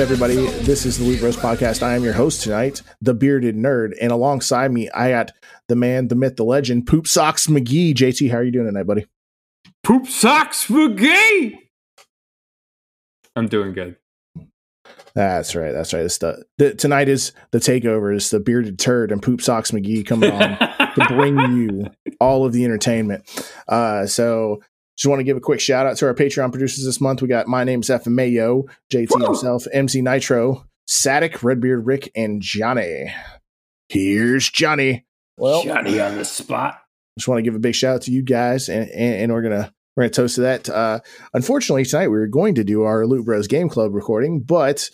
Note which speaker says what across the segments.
Speaker 1: everybody? This is the Loot Bros Podcast. I am your host tonight, the bearded nerd, and alongside me, I got the man, the myth, the legend, Poop Socks McGee. JT, how are you doing tonight, buddy?
Speaker 2: Poop socks McGee. I'm doing good.
Speaker 1: That's right. That's right. It's the, the tonight is the takeover. Is the bearded turd and Poop Socks McGee coming on to bring you all of the entertainment. Uh, so just want to give a quick shout out to our Patreon producers this month. We got my name's F Mayo, JT
Speaker 2: Woo!
Speaker 1: himself, MC Nitro, Sadik, Redbeard Rick, and Johnny. Here's Johnny. Well,
Speaker 2: Johnny on the spot.
Speaker 1: just want to give a big shout out to you guys, and, and, and we're gonna we're gonna toast to that. Uh, unfortunately, tonight we were going to do our Loot Bros Game Club recording, but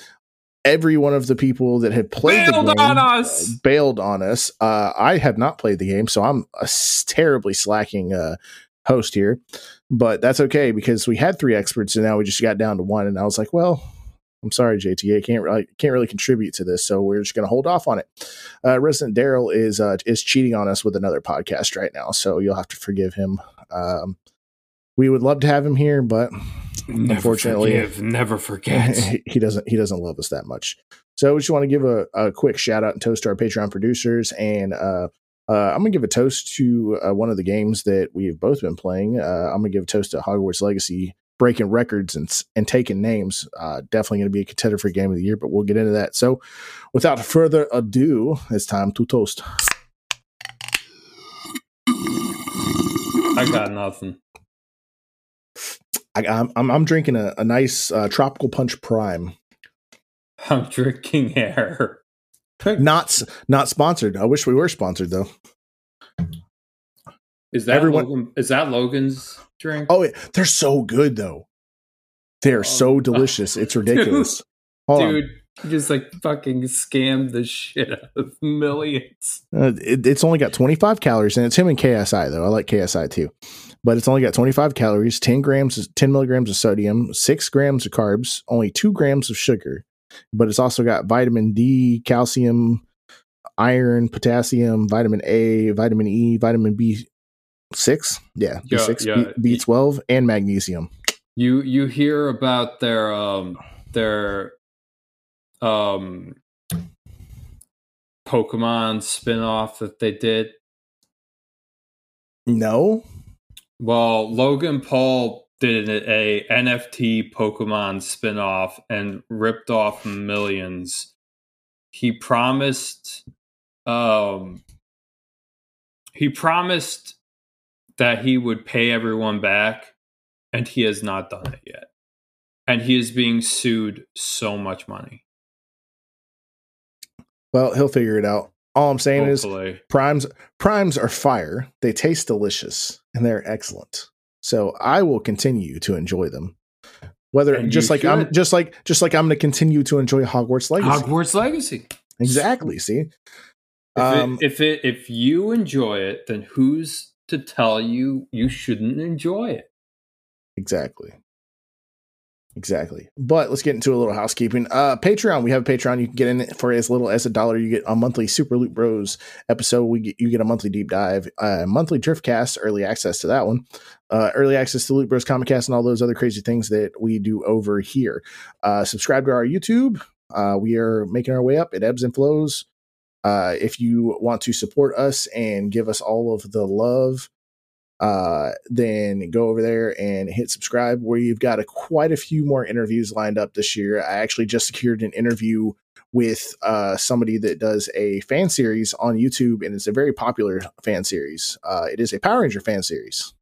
Speaker 1: every one of the people that had played
Speaker 2: Bailed
Speaker 1: the game
Speaker 2: on us.
Speaker 1: bailed on us. Uh, I have not played the game, so I'm a s- terribly slacking uh, host here, but that's okay because we had three experts and now we just got down to one, and I was like, well. I'm sorry, JTA can't really can't really contribute to this, so we're just going to hold off on it. Uh, Resident Darrell is uh, is cheating on us with another podcast right now, so you'll have to forgive him. Um, we would love to have him here, but
Speaker 2: Never
Speaker 1: Unfortunately-
Speaker 2: forgive, never forget.
Speaker 1: he doesn't he doesn't love us that much. So we just want to give a, a quick shout out and toast to our Patreon producers, and uh, uh, I'm gonna give a toast to uh, one of the games that we've both been playing. Uh, I'm gonna give a toast to Hogwarts Legacy, breaking records and and taking names. Uh, definitely gonna be a contender for Game of the Year, but we'll get into that. So without further ado, it's time to toast.
Speaker 2: I got nothing.
Speaker 1: I, I'm, I'm I'm drinking a, a nice uh, tropical punch prime.
Speaker 2: I'm drinking air.
Speaker 1: Not not sponsored. I wish we were sponsored though.
Speaker 2: Is that
Speaker 1: Everyone-
Speaker 2: Logan, is that Logan's drink?
Speaker 1: Oh, they're so good though. They are so
Speaker 2: Oh,
Speaker 1: delicious. It's ridiculous.
Speaker 2: Dude, you just like fucking scammed the shit out of millions.
Speaker 1: Uh, it, it's only got 25 calories, and it's him and KSI though. I like KSI too, but it's only got 25 calories, 10 grams, 10 milligrams of sodium, six grams of carbs, only two grams of sugar. But it's also got vitamin D, calcium, iron, potassium, vitamin A, vitamin E, vitamin B six, yeah, B six, B twelve, and magnesium.
Speaker 2: You you hear about their um their um Pokemon spin-off that they did?
Speaker 1: No,
Speaker 2: Well, Logan Paul did a NFT Pokemon spin-off and ripped off millions. He promised um he promised that he would pay everyone back and he has not done it yet. And he is being sued so much money.
Speaker 1: well, he'll figure it out. All I'm saying is primes primes are fire they taste delicious and they're excellent so i will continue to enjoy them. Whether
Speaker 2: And
Speaker 1: just
Speaker 2: you
Speaker 1: like i'm just like just like i'm going to continue to enjoy hogwarts legacy.
Speaker 2: Hogwarts Legacy.
Speaker 1: exactly see?
Speaker 2: If,
Speaker 1: um
Speaker 2: it, if it if you enjoy it, then who's to tell you you shouldn't enjoy it?
Speaker 1: exactly exactly. But let's get into a little housekeeping. Uh patreon we have a patreon. You can get in it for as little as a dollar. You get a monthly super loot bros episode. We get you get a monthly deep dive uh monthly driftcast early access to that one uh early access to loot bros comic cast and all those other crazy things that we do over here. Uh subscribe to our youtube. Uh we are making our way up. It ebbs and flows. Uh if you want to support us and give us all of the love uh, then go over there and hit subscribe. Where you've got a, quite a few more interviews lined up this year. I actually just secured an interview with uh, somebody that does a fan series on YouTube, and it's a very popular fan series. Uh, it is a Power Ranger fan series.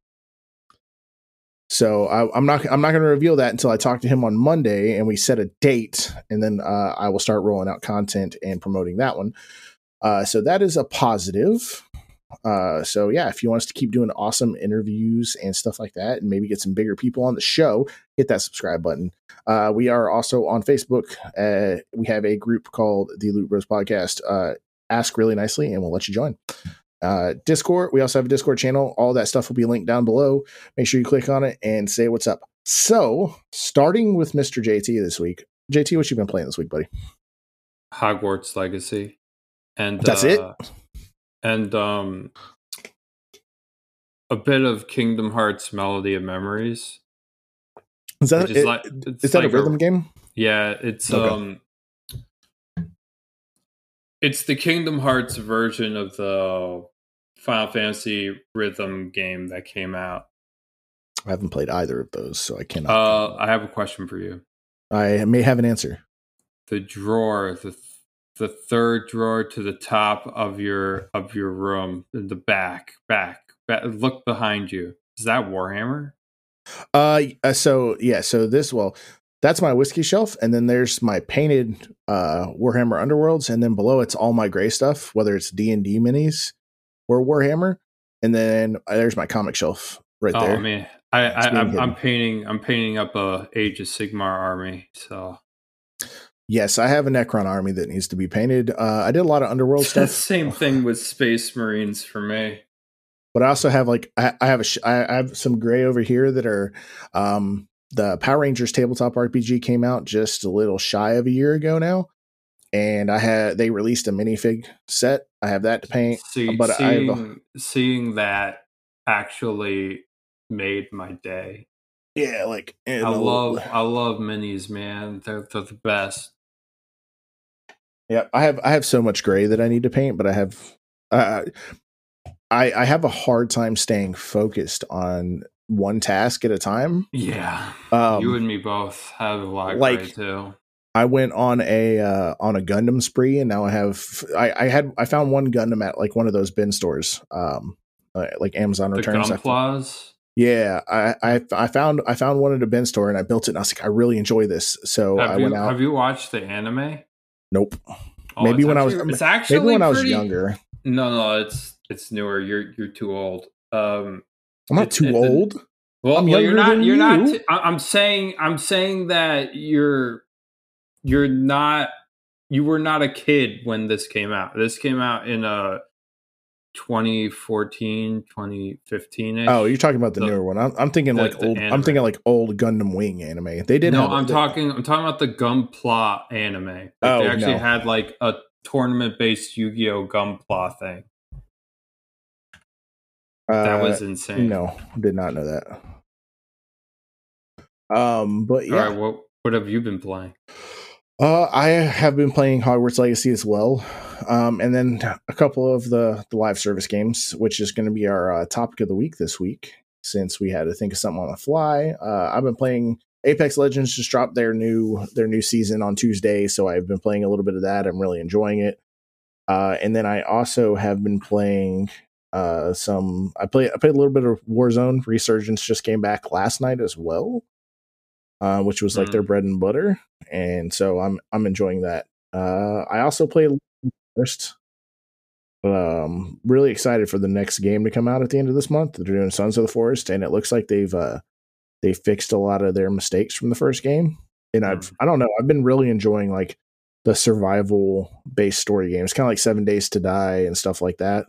Speaker 1: So I, I'm not I'm not going to reveal that until I talk to him on Monday and we set a date, and then uh, I will start rolling out content and promoting that one. Uh, so that is a positive. Uh, so yeah, if you want us to keep doing awesome interviews and stuff like that, and maybe get some bigger people on the show, hit that subscribe button. Uh, we are also on Facebook. Uh, we have a group called the Loot Bros Podcast. Uh, ask really nicely, and we'll let you join. Uh, Discord. We also have a Discord channel. All that stuff will be linked down below. Make sure you click on it and say what's up. So, starting with Mr. JT this week. JT, what you been playing this week, buddy?
Speaker 2: Hogwarts Legacy, and
Speaker 1: That's it?
Speaker 2: And um, a bit of Kingdom Hearts Melody of Memories.
Speaker 1: Is that it-
Speaker 2: like-
Speaker 1: is
Speaker 2: it's
Speaker 1: that
Speaker 2: like
Speaker 1: a rhythm game?
Speaker 2: Yeah, it's
Speaker 1: Okay.
Speaker 2: um it's the Kingdom Hearts version of the Final Fantasy rhythm game that came out.
Speaker 1: I haven't played either of those, so I cannot.
Speaker 2: Uh I have a question for you.
Speaker 1: I may have an answer.
Speaker 2: The drawer, the the third drawer to the top of your of your room, in the back, back, back look behind you. Is that Warhammer?
Speaker 1: Uh, uh, so yeah, so this well, that's my whiskey shelf, and then there's my painted uh Warhammer Underworlds, and then below it's all my gray stuff, whether it's D and D minis or Warhammer, and then uh, there's my comic shelf right
Speaker 2: oh
Speaker 1: there.
Speaker 2: man. I, I I'm. I'm painting I'm painting up a Age of Sigmar army. So
Speaker 1: Yes, I have a Necron army that needs to be painted. Uh, I did a lot of Underworld stuff,
Speaker 2: same thing with Space Marines for me.
Speaker 1: but I also have like I, I have a sh- I, I have some gray over here that are um the Power Rangers tabletop RPG came out just a little shy of a year ago now, and I had they released a minifig set. I have that to paint.
Speaker 2: See,
Speaker 1: but have a-
Speaker 2: seeing seeing that actually made my day.
Speaker 1: Yeah, like
Speaker 2: I love I love minis, man. They're they're the best.
Speaker 1: Yeah, I have I have so much gray that I need to paint, but I have uh, I I have a hard time staying focused on one task at a time.
Speaker 2: Yeah,
Speaker 1: Um,
Speaker 2: you and me both have a lot of
Speaker 1: like-
Speaker 2: gray too.
Speaker 1: I went on a uh, on a Gundam spree, and now I have I, I had I found one Gundam at like one of those bin stores, um, uh, like Amazon
Speaker 2: The
Speaker 1: returns.
Speaker 2: Gunplas.
Speaker 1: yeah, I, I I found I found one at a bin store, and I built it. and I was like, I really enjoy this, so I
Speaker 2: you
Speaker 1: went out.
Speaker 2: have you watched the anime?
Speaker 1: Nope,
Speaker 2: Oh,
Speaker 1: Maybe when I was-
Speaker 2: actually- it's actually
Speaker 1: maybe when I was younger.
Speaker 2: No, no, it's it's newer. You're you're too old. Um,
Speaker 1: I'm not
Speaker 2: It's-
Speaker 1: too
Speaker 2: it's a-
Speaker 1: old.
Speaker 2: Well,
Speaker 1: I'm
Speaker 2: well, you're not. You're not.
Speaker 1: you.
Speaker 2: T- I- I'm saying. I'm saying that you're. You're not. You were not a kid when this came out. This came out in uh 2014, 2015.
Speaker 1: Oh, you're talking about the,
Speaker 2: The-
Speaker 1: newer one. I'm, I'm thinking
Speaker 2: the-
Speaker 1: like
Speaker 2: the
Speaker 1: old. I'm thinking like old Gundam Wing anime. They did.
Speaker 2: no, I'm talking. I'm talking about the Gunpla anime. Like,
Speaker 1: Oh,
Speaker 2: they actually
Speaker 1: no.
Speaker 2: had like a tournament-based Yu-Gi-Oh Gunpla thing. That
Speaker 1: uh,
Speaker 2: was insane.
Speaker 1: no, did not know that. Um, but yeah,
Speaker 2: right. What What have you been playing?
Speaker 1: Uh, I have been playing Hogwarts Legacy as well, um, and then a couple of the the live service games, which is going to be our uh, topic of the week this week, since we had to think of something on the fly. Uh, I've been playing Apex Legends just dropped their new their new season on Tuesday, so I've been playing a little bit of that. I'm really enjoying it. Uh, and then I also have been playing uh, some. I play I played a little bit of Warzone. Resurgence just came back last night as well, uh, which was like
Speaker 2: Mm.
Speaker 1: their bread and butter, and so I'm I'm enjoying that. Uh, I also played first. Um, really excited for the next game to come out at the end of this month. They're doing Sons of the Forest, and it looks like they've uh, they fixed a lot of their mistakes from the first game. And I've
Speaker 2: Hmm.
Speaker 1: I don't know, I've been really enjoying like the survival based story games, kind of like Seven Days to Die and stuff like that.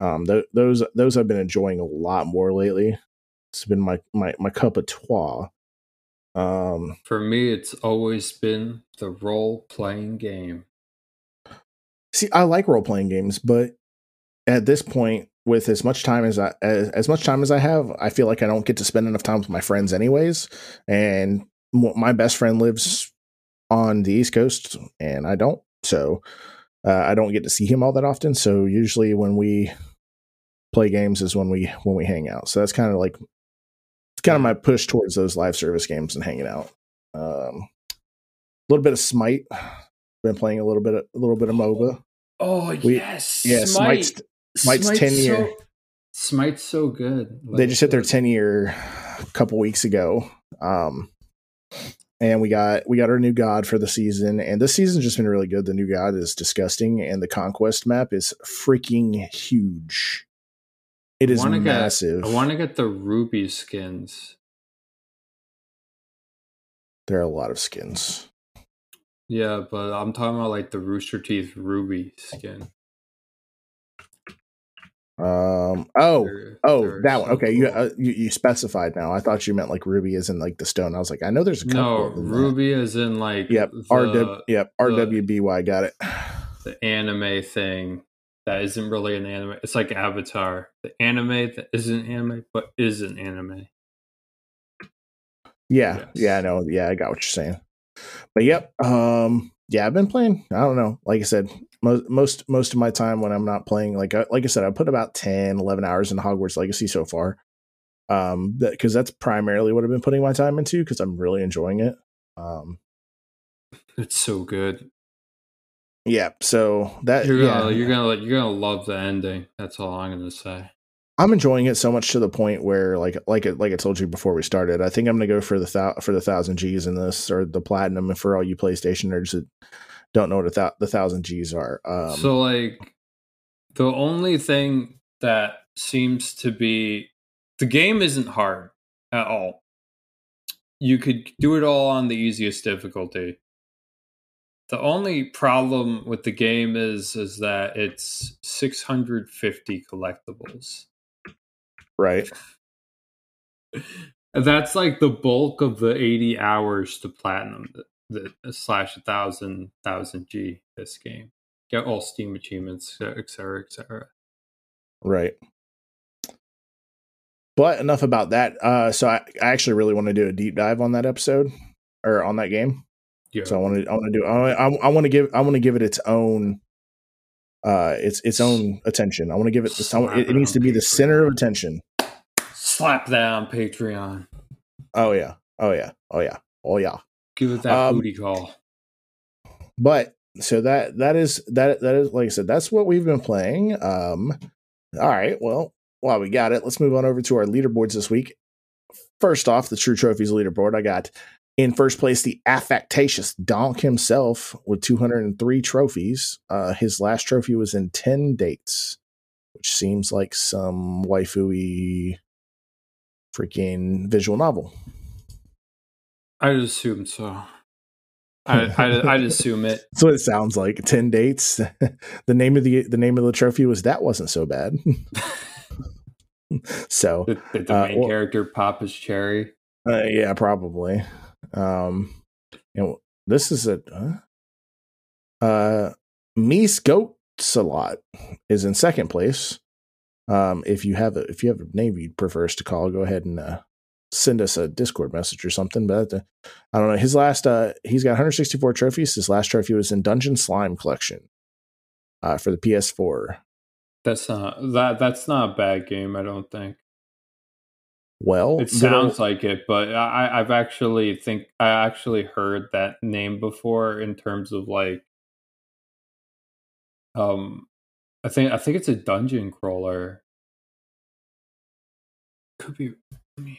Speaker 1: Um, th- those those I've been enjoying a lot more lately. It's been my my my cup of toi. Um,
Speaker 2: For me, it's always been the role-playing game.
Speaker 1: see, I like role playing games, but at this point, with as much time as I as, as much time as I have, I feel like I don't get to spend enough time with my friends, anyways. And m- my best friend lives on the East Coast, and I don't, so uh, I don't get to see him all that often. So usually, when we play games, is when we when we hang out. So that's kind of like it's kind of my push towards those live service games and hanging out. Um, a little bit of Smite. Been playing a little bit of, a little bit of MOBA.
Speaker 2: Oh
Speaker 1: We-
Speaker 2: yes,
Speaker 1: Yeah,
Speaker 2: Smite.
Speaker 1: Smite's Smite's 10 year.
Speaker 2: Smite's so good.
Speaker 1: they just hit their 10 year a couple weeks ago um and we got we got our new god for the season and this season's just been really good the new god is disgusting and the conquest map is freaking huge it
Speaker 2: I
Speaker 1: is
Speaker 2: get-
Speaker 1: massive.
Speaker 2: I want to get the ruby skins.
Speaker 1: there are a lot of skins.
Speaker 2: Yeah, but I'm talking about like the Rooster Teeth ruby skin.
Speaker 1: um oh
Speaker 2: They're-
Speaker 1: oh
Speaker 2: they're
Speaker 1: that one. okay you, uh, you you specified now. I thought you meant like ruby is in like the stone. I was like i know there's a couple
Speaker 2: no ruby is in like
Speaker 1: yep
Speaker 2: the,
Speaker 1: rw yep
Speaker 2: the-
Speaker 1: rwby got it.
Speaker 2: the anime thing. That isn't really an anime. It's like Avatar, the anime that isn't anime but is an anime.
Speaker 1: Yeah,
Speaker 2: Yes.
Speaker 1: yeah, I know. Yeah, I got what you're saying. But yep, um, yeah, I've been playing. I don't know. Like I said, most most most of my time when I'm not playing, like I, like I said, I put about 10, 11 hours in Hogwarts Legacy so far. Um, because that's primarily what I've been putting my time into because I'm really enjoying it. Um,
Speaker 2: It's so good.
Speaker 1: Yeah. So that
Speaker 2: You're gonna you're gonna you're gonna love the ending. That's all I'm gonna say.
Speaker 1: I'm enjoying it so much to the point where, like, like, like I told you before we started, I think I'm gonna go for the thou- for the thousand G's in this or the platinum. And for all you PlayStation nerds that don't know what a thou- the thousand G's are, um,
Speaker 2: so like the only thing that seems to be the game isn't hard at all. You could do it all on the easiest difficulty. The only problem with the game is is that it's 650 collectibles.
Speaker 1: right?
Speaker 2: That's like the bulk of the 80 hours to platinum the, the slash a thousand thousand G this game. Get all Steam achievements, et cetera, et cetera.
Speaker 1: Right. But enough about that. Uh, so I, I actually really want to do a deep dive on that episode or on that game.
Speaker 2: Yeah.
Speaker 1: So I want to I want to do I, I, want to give I want to give it its own uh its its own attention. I want to give it it, it needs to be the center of attention.
Speaker 2: Slap that on Patreon.
Speaker 1: Oh yeah. Oh yeah. Oh yeah. Oh yeah.
Speaker 2: Give it that
Speaker 1: Um,
Speaker 2: booty call.
Speaker 1: But so that that is that that is like I said that's what we've been playing. Um all right. Well, while we got it, let's move on over to our leaderboards this week. First off, the True Trophies leaderboard. I got in first place the affectatious Donk himself with 203 trophies. Uh, his last trophy was in 10 dates, which seems like some waifu freaking visual novel.
Speaker 2: I'd assume so. I, I'd, I'd assume it.
Speaker 1: That's what it sounds like. 10 dates. the name of the the name of the trophy was that wasn't so bad. so
Speaker 2: Did, did the
Speaker 1: Uh,
Speaker 2: main
Speaker 1: well-
Speaker 2: character pop his cherry?
Speaker 1: Uh, yeah, probably. Um, know, this is a uh, uh Mies lot is in second place. Um, if you have a if you have a name you'd prefer us to call, go ahead and uh, send us a Discord message or something. But uh, I don't know. His last uh, he's got 164 trophies. His last trophy was in Dungeon Slime Collection, uh, for the PS4.
Speaker 2: That's not that. That's not a bad game. I don't think
Speaker 1: Well,
Speaker 2: it sounds like it, but I, I've actually think I actually heard that name before in terms of like, um, I think I think it's a dungeon crawler. Could be. Me.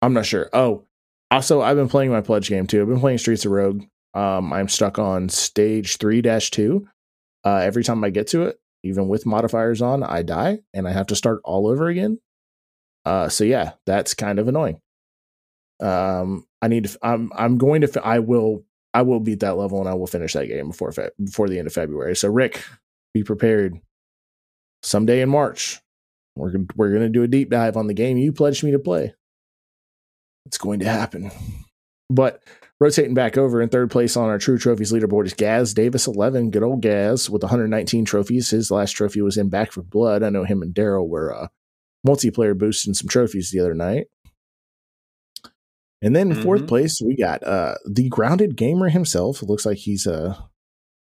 Speaker 1: I'm not sure. Oh, also, I've been playing my pledge game too. I've been playing Streets of Rogue. Um, I'm stuck on stage three dash two. Uh, every time I get to it, even with modifiers on, I die and I have to start all over again. Uh, so yeah, that's kind of annoying. Um, I need to. I'm. I'm going to. I will. I will beat that level and I will finish that game before Fe- before the end of February. So Rick, be prepared. Someday in March, we're we're gonna do a deep dive on the game you pledged me to play. It's going to happen. But rotating back over in third place on our True Trophies leaderboard is Gaz Davis 11. Good old Gaz with 119 trophies. His last trophy was in Back 4 Blood. I know him and Darrell were uh, multiplayer boost and some trophies the other night. And then in fourth place, we got uh, the grounded gamer himself. It looks like he's uh,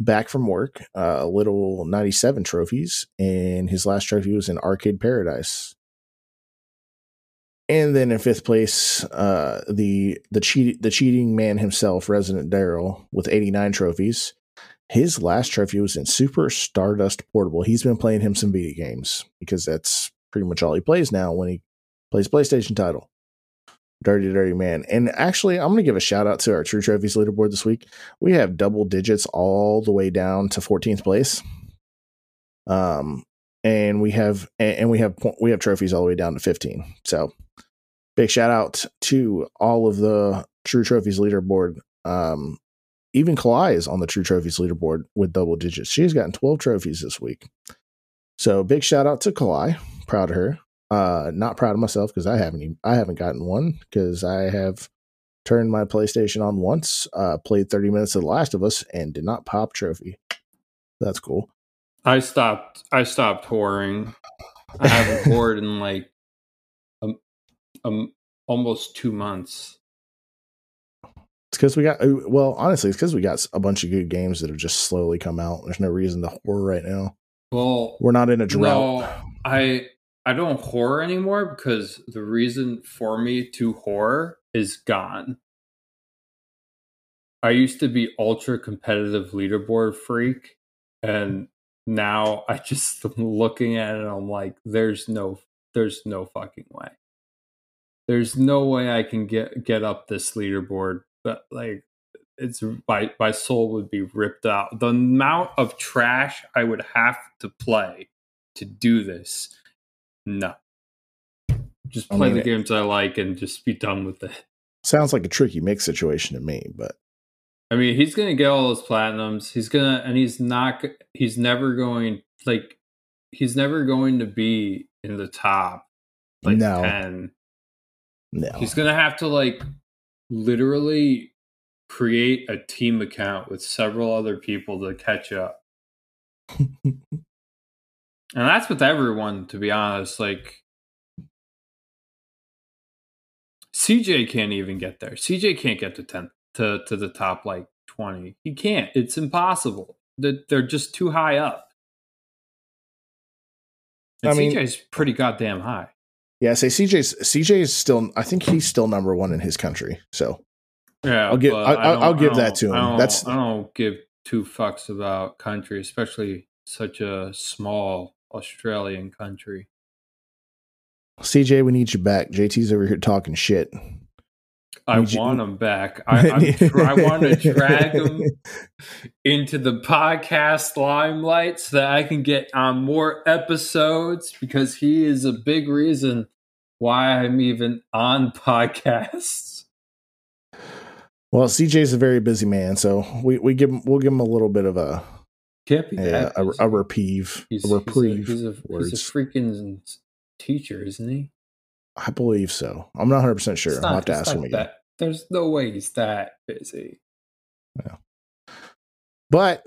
Speaker 1: back from work. Uh, a little 97 trophies. And his last trophy was in Arcade Paradise. And then in fifth place, uh, the the cheat the cheating man himself, Resident Darrell, with 89 trophies. His last trophy was in Super Stardust Portable. He's been playing him some video games because that's pretty much all he plays now when he plays PlayStation title. Dirty, dirty man. And actually, I'm going to give a shout out to our True Trophies leaderboard this week. We have double digits all the way down to 14th place. Um, and we have and we have we have trophies all the way down to 15. So big shout out to all of the True Trophies leaderboard. Um, even Kalai is on the True Trophies leaderboard with double digits. She's gotten 12 trophies this week. So big shout out to Kalai. Proud of her. Uh, not proud of myself because I haven't even, I haven't gotten one because I have turned my PlayStation on once, uh, played 30 minutes of The Last of Us, and did not pop trophy. That's cool.
Speaker 2: I stopped. I stopped whoring. I haven't whored in like um, um almost two months.
Speaker 1: It's because we got uh, well, honestly, it's because we got a bunch of good games that have just slowly come out. There's no reason to whore right now.
Speaker 2: Well,
Speaker 1: We're not in a drought.
Speaker 2: No, I I don't whore anymore because the reason for me to whore is gone. I used to be ultra competitive leaderboard freak, and now I just am looking at it. I'm like, there's no, there's no fucking way. There's no way I can get get up this leaderboard. But like, it's my my soul would be ripped out. The amount of trash I would have to play to do this, no. Just
Speaker 1: I
Speaker 2: play
Speaker 1: mean,
Speaker 2: the games I like and just be done with it.
Speaker 1: Sounds like a tricky mix situation to me, but
Speaker 2: I mean, he's gonna get all those platinums. He's gonna, and he's not. He's never going like. He's never going to be in the top like
Speaker 1: No.
Speaker 2: ten.
Speaker 1: no.
Speaker 2: He's gonna have to like literally create a team account with several other people to catch up. And that's with everyone, to be honest. Like CJ can't even get there. CJ can't get to ten to, to the top like twenty. He can't. It's impossible. They're, they're just too high up. And
Speaker 1: I mean-
Speaker 2: CJ's pretty goddamn high.
Speaker 1: yeah, say CJ's CJ is still. I think he's still number one in his country. So
Speaker 2: Yeah,
Speaker 1: I'll give- I-
Speaker 2: I
Speaker 1: I'll-
Speaker 2: don't-
Speaker 1: I'll give that to him.
Speaker 2: I don't,
Speaker 1: That's-
Speaker 2: I don't give two fucks about country, especially such a small Australian country.
Speaker 1: CJ, we need you back. JT's over here talking shit.
Speaker 2: I
Speaker 1: Need you-
Speaker 2: want him back. I, I'm tr- I want to drag him into the podcast limelight so that I can get on more episodes because he is a big reason why I'm even on podcasts.
Speaker 1: Well, CJ's a very busy man, so we, we give him we'll give him a little bit of a
Speaker 2: Can't be
Speaker 1: a,
Speaker 2: that.
Speaker 1: a, a reprieve,
Speaker 2: He's,
Speaker 1: a
Speaker 2: he's a-
Speaker 1: reprieve.
Speaker 2: He's a, he's a, freaking teacher, isn't he?
Speaker 1: I believe so. I'm not 100 percent sure.
Speaker 2: It's
Speaker 1: I'll have to ask him again.
Speaker 2: that- There's no way he's that busy. Yeah.
Speaker 1: But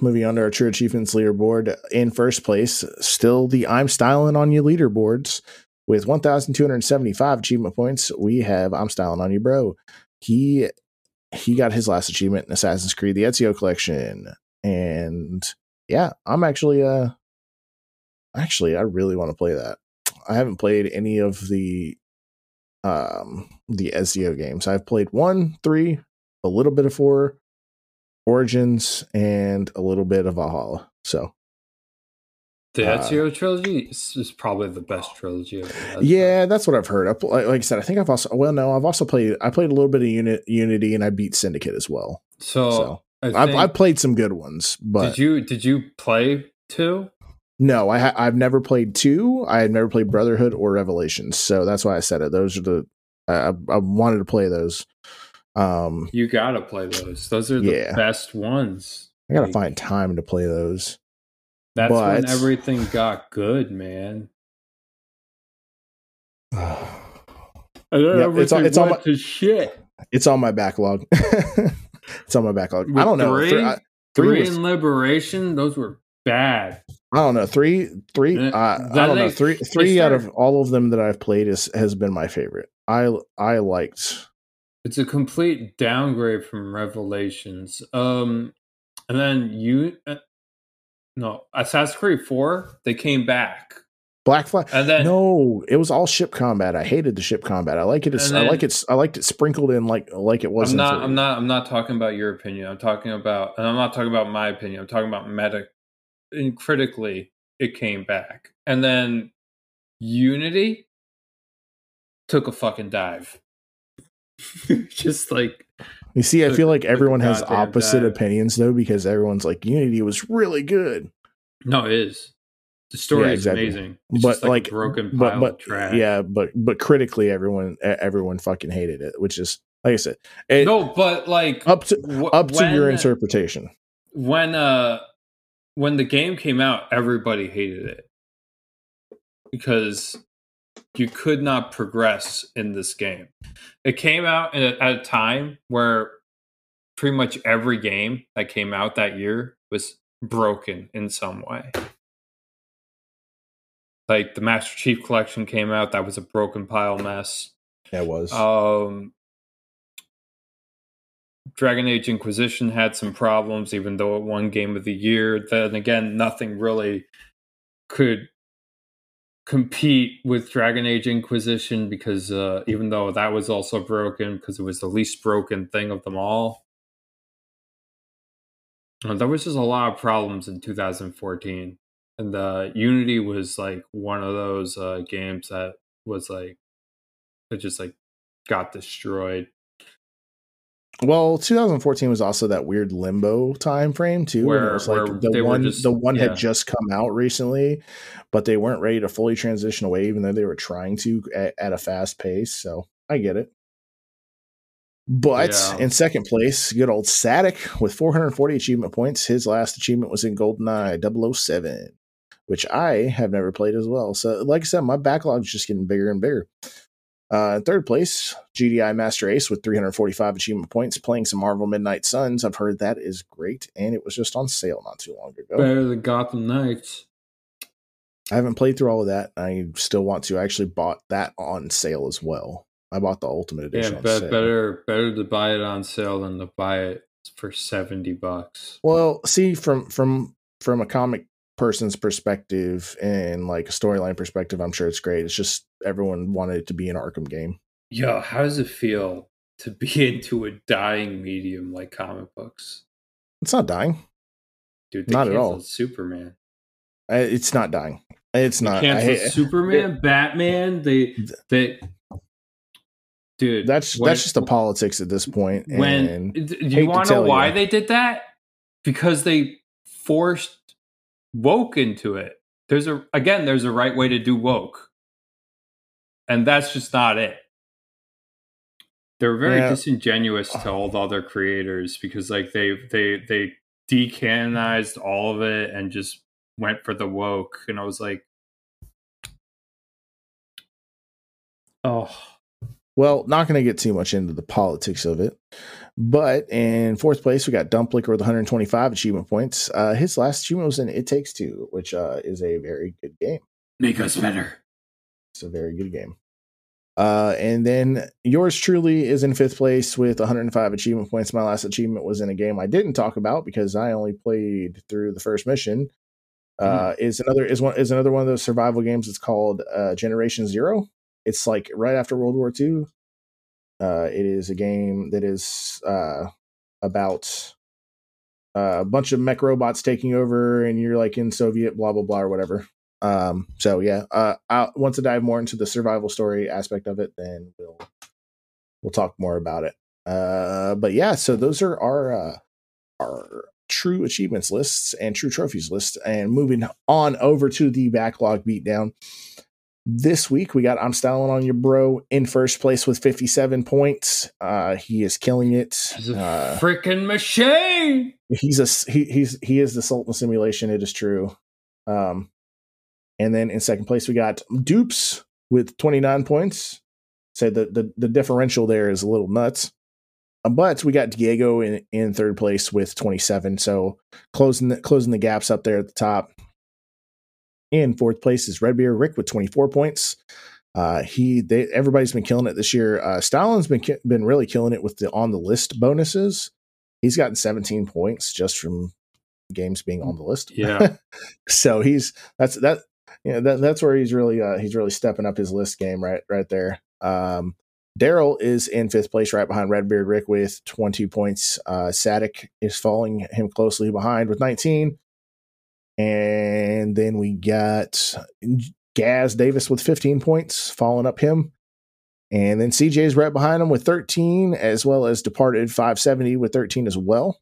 Speaker 1: moving on to our True Achievements leaderboard, in first place, still the I'm Styling on You leaderboards with 1,275 achievement points. We have I'm Styling on You, bro. He he got his last achievement in Assassin's Creed, the Ezio collection, and yeah, I'm actually uh actually I really want to play that. I haven't played any of the um the Ezio games. I've played one, three, a little bit of four, Origins, and a little bit of Valhalla. So
Speaker 2: The
Speaker 1: Uh,
Speaker 2: Ezio trilogy is, probably the best trilogy
Speaker 1: yeah, that's what I've heard. I, like like I said, I think I've also well, no, I've also played. I played a little bit of Unit Unity, and I beat Syndicate as well.
Speaker 2: So,
Speaker 1: so
Speaker 2: I
Speaker 1: I've, I've played some good ones, but
Speaker 2: did you did you play two?
Speaker 1: no, I ha- I've never played two. I had never played Brotherhood or Revelations, so that's why I said it. Those are the I, I wanted to play those. Um,
Speaker 2: You gotta play those. Those are the
Speaker 1: Yeah.
Speaker 2: best ones.
Speaker 1: I gotta
Speaker 2: Like,
Speaker 1: find time to play those.
Speaker 2: That's when everything got good, man. And then
Speaker 1: it's on-
Speaker 2: everything
Speaker 1: it's on
Speaker 2: went
Speaker 1: my-
Speaker 2: to shit.
Speaker 1: It's on my backlog. it's on my backlog. I don't know.
Speaker 2: Three,
Speaker 1: Three, I,
Speaker 2: three,
Speaker 1: three was-
Speaker 2: in Liberation, those were bad.
Speaker 1: I don't know. Three, three. Uh, I don't know. Three, three out of all of them that I've played is has been my favorite. I I liked.
Speaker 2: It's a complete downgrade from Revelations. Um, and then you, uh, no, Assassin's Creed Four, they came back,
Speaker 1: Black Flag.
Speaker 2: and then
Speaker 1: No, it was all ship combat. I hated the ship combat. I like it. As,
Speaker 2: And
Speaker 1: I like it. I liked it sprinkled in like like it was.
Speaker 2: I'm not.
Speaker 1: three.
Speaker 2: I'm not. I'm not talking about your opinion. I'm talking about, and I'm not talking about my opinion. I'm talking about meta. And critically, it came back, and then Unity took a fucking dive. Just like
Speaker 1: You see, I feel like everyone has opposite
Speaker 2: dive.
Speaker 1: opinions though, because everyone's like Unity was really good,
Speaker 2: no, it is. The story
Speaker 1: Yeah,
Speaker 2: is amazing, It's
Speaker 1: but
Speaker 2: just
Speaker 1: like,
Speaker 2: a broken pile
Speaker 1: but
Speaker 2: of
Speaker 1: but
Speaker 2: trash.
Speaker 1: yeah, but but critically, everyone everyone fucking hated it, which is like I said, it,
Speaker 2: no, but like
Speaker 1: up to
Speaker 2: wh-
Speaker 1: up to your interpretation.
Speaker 2: when uh when the game came out everybody hated it because you could not progress in this game it came out at at a time where pretty much every game that came out that year was broken in some way. Like the Master Chief Collection came out, that was a broken pile mess.
Speaker 1: It was.
Speaker 2: Um, Dragon Age Inquisition had some problems, even though it won Game of the Year. Then again, nothing really could compete with Dragon Age Inquisition because uh, even though that was also broken, because it was the least broken thing of them all. Uh, there was just a lot of problems in 2014, and uh, Unity was like one of those uh, games that was like it just like got destroyed.
Speaker 1: Well, 2014 was also that weird limbo time frame too. Where, it was like the one
Speaker 2: just-
Speaker 1: the one
Speaker 2: yeah.
Speaker 1: had just come out recently, but they weren't ready to fully transition away, even though they were trying to at, at a fast pace. So I get it. But
Speaker 2: Yeah.
Speaker 1: in second place, good old Static with 440 achievement points. His last achievement was in GoldenEye 007, which I have never played as well. So, like I said, my backlog's just getting bigger and bigger. Uh, in third place, GDI Master Ace with 345 achievement points, playing some Marvel Midnight Suns. I've heard that is great, and it was just on sale not too long ago.
Speaker 2: Better than Gotham Knights.
Speaker 1: I haven't played through all of that. I still want to. I actually bought that on sale as well. I bought the Ultimate
Speaker 2: Yeah,
Speaker 1: Edition. on
Speaker 2: be- better better to buy it on sale than to buy it for seventy bucks.
Speaker 1: Well, see from from from a comic person's perspective and like a storyline perspective, I'm sure it's great. It's just everyone wanted it to be an Arkham game.
Speaker 2: Yo, how does it feel to be into a dying medium like comic books?
Speaker 1: It's not dying.
Speaker 2: Dude,
Speaker 1: Not at all.
Speaker 2: Superman.
Speaker 1: It's not dying. It's
Speaker 2: They
Speaker 1: not. I
Speaker 2: Superman, Batman. They they dude.
Speaker 1: that's
Speaker 2: when-
Speaker 1: that's just the politics at this point.
Speaker 2: when do you want to know why
Speaker 1: you.
Speaker 2: they did that? Because they forced woke into it. There's a again, there's a right way to do woke, and that's just not it. They're very
Speaker 1: Yeah.
Speaker 2: disingenuous to ah. all the other creators because like they they they decanonized all of it and just went for the woke, and I was like, oh.
Speaker 1: Well, not going to get too much into the politics of it. But in fourth place, we got Dump Liquor with 125 achievement points. Uh, his last achievement was in It Takes Two, which uh, is a very good game.
Speaker 2: Make us better.
Speaker 1: It's a very good game. Uh, and then yours truly is in fifth place with 105 achievement points. My last achievement was in a game I didn't talk about because I only played through the first mission. Uh, is another is one is another one of those survival games. It's called uh, Generation Zero. It's like right after World War II. Uh, it is a game that is uh, about uh, a bunch of mech robots taking over, and you're like in Soviet blah blah blah or whatever. Um, so yeah, uh, I want to dive more into the survival story aspect of it, then we'll we'll talk more about it. Uh, but yeah, so those are our uh, our true achievements lists and true trophies list. And moving on over to the backlog beatdown. This week we got I'm styling on your bro in first place with 57 points. Uh, he is killing it.
Speaker 2: He's a
Speaker 1: Uh,
Speaker 2: freaking machine.
Speaker 1: he's a he, he's he is the Sultan simulation. It is true. Um, and then in second place we got Dupes with 29 points. So the the, the differential there is a little nuts. Uh, But we got Diego in, in third place with 27. So closing the, closing the gaps up there at the top. In fourth place is Redbeard Rick with 24 points. Uh, he they everybody's been killing it this year. Uh, Stalin's been ki- been really killing it with the on the list bonuses. He's gotten 17 points just from games being on the list.
Speaker 2: Yeah.
Speaker 1: so he's that's that you know that that's where he's really uh he's really stepping up his list game right right there. Um Darrell is in fifth place right behind Redbeard Rick with 20 points. Uh Sadik is following him closely behind with 19. And then we got Gaz Davis with 15 points, following up him. And then CJ's right behind him with 13, as well as Departed 570 with 13 as well.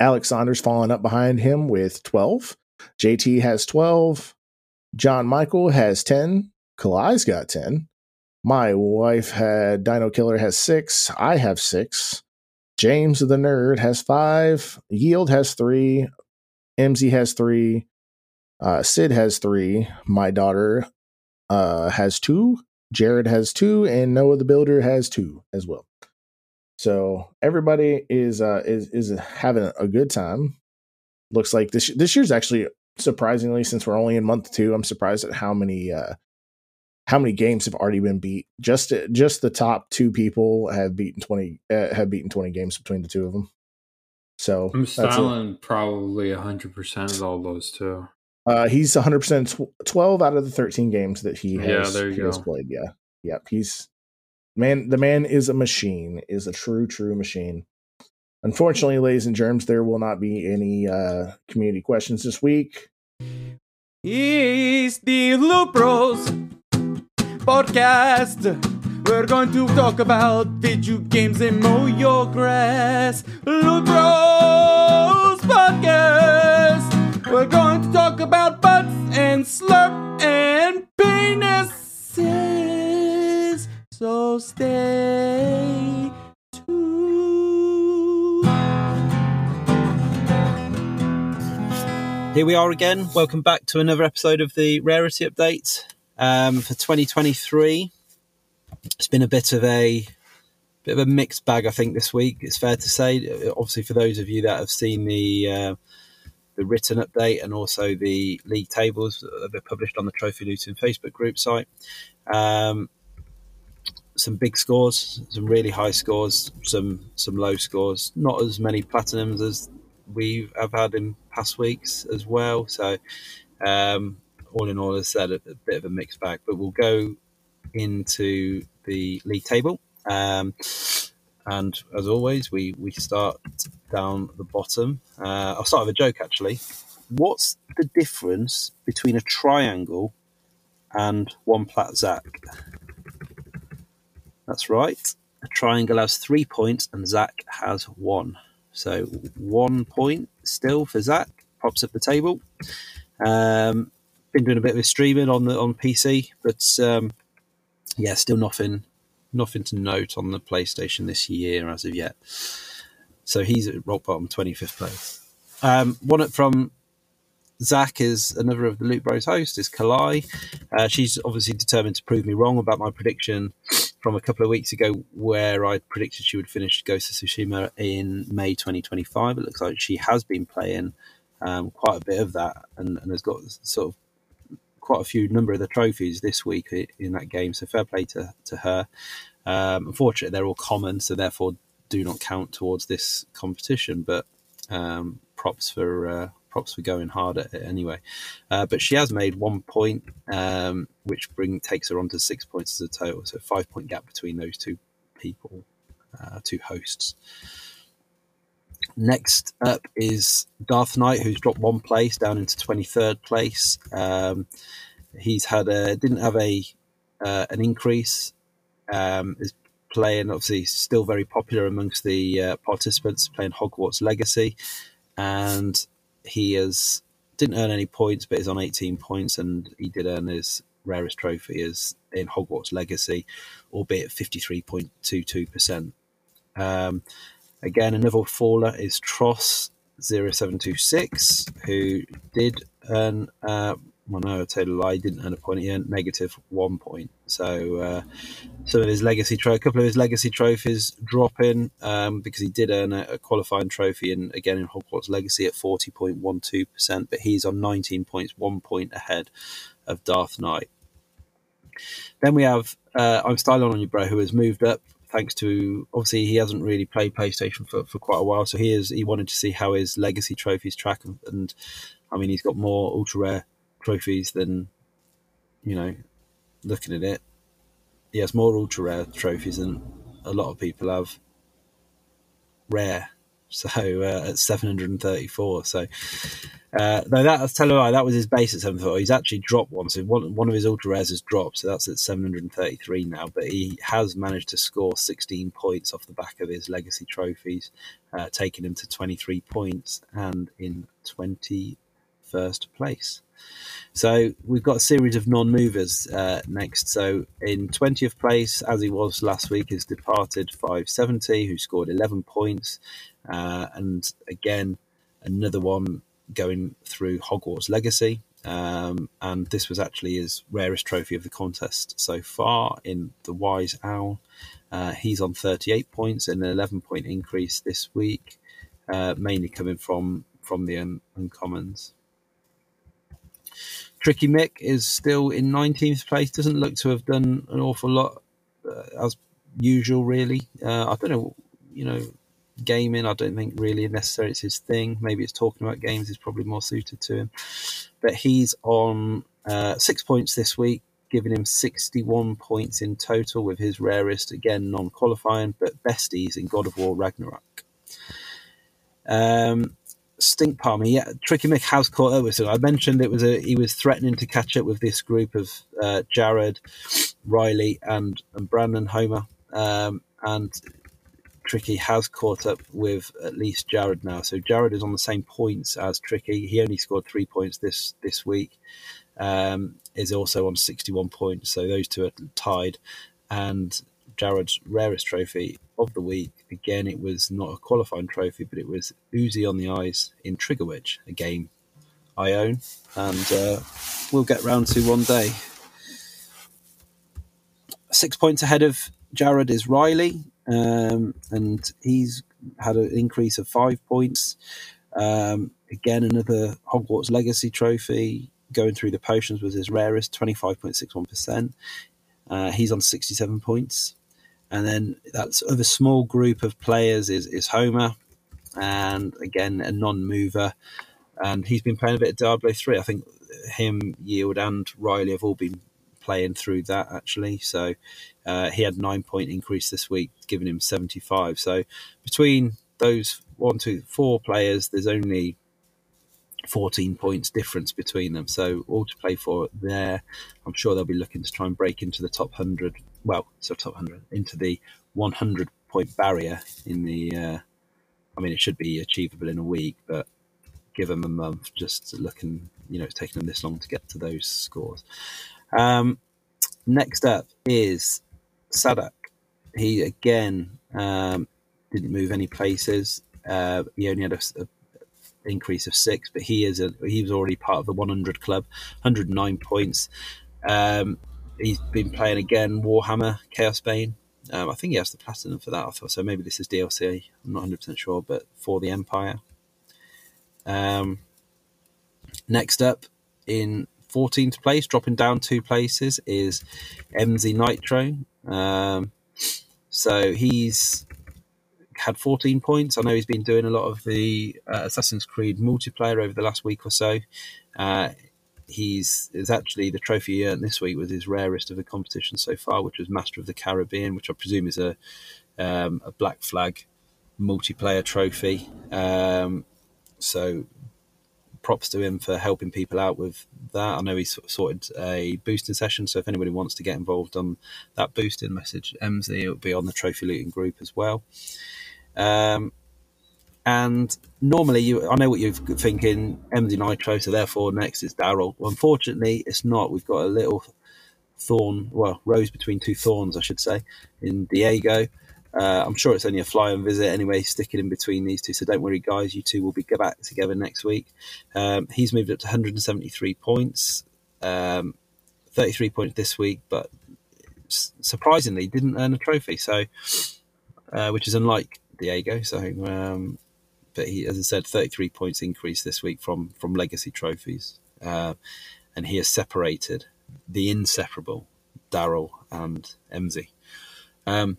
Speaker 1: Alex Saunders following up behind him with 12. JT has 12. John Michael has 10. Kalai's got 10. My wife had Dino Killer has 6. I have 6. James the Nerd has 5. Yield has 3. MZ has 3. Uh, Sid has 3. My daughter uh, has 2. Jared has 2. And Noah the Builder has 2 as well. So everybody is uh is is having a good time. looks like this this year's actually surprisingly since we're only in month two. I'm surprised at how many uh, how many games have already been beat. Just just the top two people have beaten twenty uh, have beaten twenty games between the two of them. So
Speaker 2: I'm styling probably hundred percent of all those too.
Speaker 1: Uh, he's 100 percent twelve out of the thirteen games that he has,
Speaker 2: Yeah, there you
Speaker 1: he
Speaker 2: go.
Speaker 1: has played. Yeah, yeah, he's man. The man is a machine. Is a true, true machine. Unfortunately, ladies and germs, there will not be any uh, community questions this week.
Speaker 3: It's the Loot Bros podcast. We're going to talk about video games and mow your grass. Bros podcast. We're going to talk about butts and slurp and penises. So stay tuned.
Speaker 4: Here we are again. Welcome back to another episode of the Rarity Update um, for 2023. It's been a bit of a bit of a mixed bag, I think, this week. It's fair to say. Obviously, for those of you that have seen the uh, the written update and also the league tables that are published on the Trophy Luton Facebook group site, um, some big scores, some really high scores, some some low scores. Not as many platinums as we have had in past weeks as well. So, um, all in all, as I said, a, a bit of a mixed bag. But we'll go into the league table. Um, and as always, we, we start down the bottom. Uh, I'll start with a joke actually. What's the difference between a triangle and one plat Zach? That's right. A triangle has three points and Zach has one. So one point still for Zach. Props up the table. Um, been doing a bit of streaming on the on PC, but um, yeah, still nothing nothing to note on the PlayStation this year as of yet. So he's at rock bottom, twenty fifth place. Um, one up from Zach is another of the Loot Bros hosts is Kalai. Uh, she's obviously determined to prove me wrong about my prediction from a couple of weeks ago, where I predicted she would finish Ghost of Tsushima in May 2025. It looks like she has been playing um, quite a bit of that and, and has got sort of quite a few number of the trophies this week in that game. So fair play to, to her. Um, unfortunately, they're all common, so therefore do not count towards this competition. But um, props for uh, props for going hard at it anyway. Uh, but she has made one point, um, which bring takes her on to six points as a total. So five point gap between those two people, uh, two hosts. Next up is Darth Knight, who's dropped one place down into twenty third place. Um, he's had a didn't have a uh, an increase. Um, is playing obviously still very popular amongst the uh, participants playing Hogwarts Legacy, and he has didn't earn any points, but is on 18 points, and he did earn his rarest trophy as in Hogwarts Legacy, albeit 53.22%. Um, again, another faller is Tross 0726, who did earn, uh, well, no, I lie, didn't earn a point, he earned negative one point. So, uh, some of his legacy tro- a couple of his legacy trophies drop in um, because he did earn a, a qualifying trophy and again in Hogwarts Legacy at forty point one two percent, but he's on nineteen points, one point ahead of Darth Knight. Then we have uh, I'm styling on you, bro, who has moved up thanks to obviously he hasn't really played PlayStation for, for quite a while, so he is he wanted to see how his legacy trophies track, and, and I mean he's got more ultra rare trophies than you know looking at it he has more ultra rare trophies than a lot of people have rare. So uh, at 734. So uh, no, that I'll tell that was his base at 734. He's actually dropped one. So one, one of his ultra rares has dropped. So that's at 733 now. But he has managed to score 16 points off the back of his legacy trophies, uh, taking him to 23 points and in 21st place. So we've got a series of non-movers uh, next. So in twentieth place, as he was last week, is departed five seventy, who scored eleven points, uh, and again another one going through Hogwarts Legacy. Um, and this was actually his rarest trophy of the contest so far in the Wise Owl. Uh, he's on 38 points, and an 11 point increase this week, uh, mainly coming from from the un- uncommons. Tricky Mick is still in 19th place. Doesn't look to have done an awful lot uh, as usual, really. Uh, I don't know, you know, gaming. I don't think really necessarily it's his thing. Maybe it's talking about games is probably more suited to him. But he's on uh, six points this week, giving him 61 points in total with his rarest, again, non qualifying, but besties in God of War Ragnarok. Um, Stink Palmer, yeah, Tricky Mick has caught up with him. I mentioned it was a he was threatening to catch up with this group of uh, Jared, Riley, and and Brandon Homer, um, and Tricky has caught up with at least Jared now. So Jared is on the same points as Tricky. He only scored three points this this week. Um, is also on sixty one points. So those two are tied, and Jared's rarest trophy of the week. Again, it was not a qualifying trophy, but it was Uzi on the Eyes in Trigger Witch, a game I own, and uh, we'll get round to one day. Six points ahead of Jared is Riley, um, and he's had an increase of five points. Um, again, another Hogwarts Legacy trophy. Going through the potions was his rarest, 25.61%. Uh, he's on 67 points. And then that's of a small group of players is, is Homer, and again a non-mover, and he's been playing a bit of Diablo three. I think him, Yield, and Riley have all been playing through that actually. So uh, he had nine point increase this week, giving him seventy five. So between those one, two, four players, there's only 14 points difference between them. So all to play for there. I'm sure they'll be looking to try and break into the top 100. Well, so top 100 into the 100 point barrier in the. Uh, I mean, it should be achievable in a week, but give them a month. Just looking, you know, it's taken them this long to get to those scores. Um, next up is Sadak. He again um, didn't move any places. Uh, he only had a, a increase of six, but he is a he was already part of the 100 club, 109 points. Um, he's been playing again Warhammer Chaos Bane. Um, I think he has the platinum for that. So. Maybe this is DLC. I'm not 100 percent sure, but for the Empire. Um, next up in 14th place, dropping down two places, is MZ Nitro. Um, so he's had 14 points. I know he's been doing a lot of the uh, Assassin's Creed multiplayer over the last week or so. Uh, he's is actually the trophy he earned this week was his rarest of the competition so far, which was Master of the Caribbean, which I presume is a um, a Black Flag multiplayer trophy. Um, so props to him for helping people out with that. I know he's sorted a boosting session, so if anybody wants to get involved on that boosting message, MZ, it'll be on the trophy looting group as well. Um, and normally, you, I know what you're thinking, MZ Nitro, so therefore next is Darrell. Unfortunately, it's not. We've got a little thorn, well, rose between two thorns, I should say, in Diego. Uh, I'm sure it's only a fly and visit anyway, sticking in between these two. So don't worry, guys. You two will be back together next week. Um, he's moved up to 173 points, um, 33 points this week, but surprisingly didn't earn a trophy. So, uh, which is unlike Diego. So, um, but he, as I said, 33 points increase this week from from legacy trophies, uh, and he has separated the inseparable Darrell and Emzy. Um,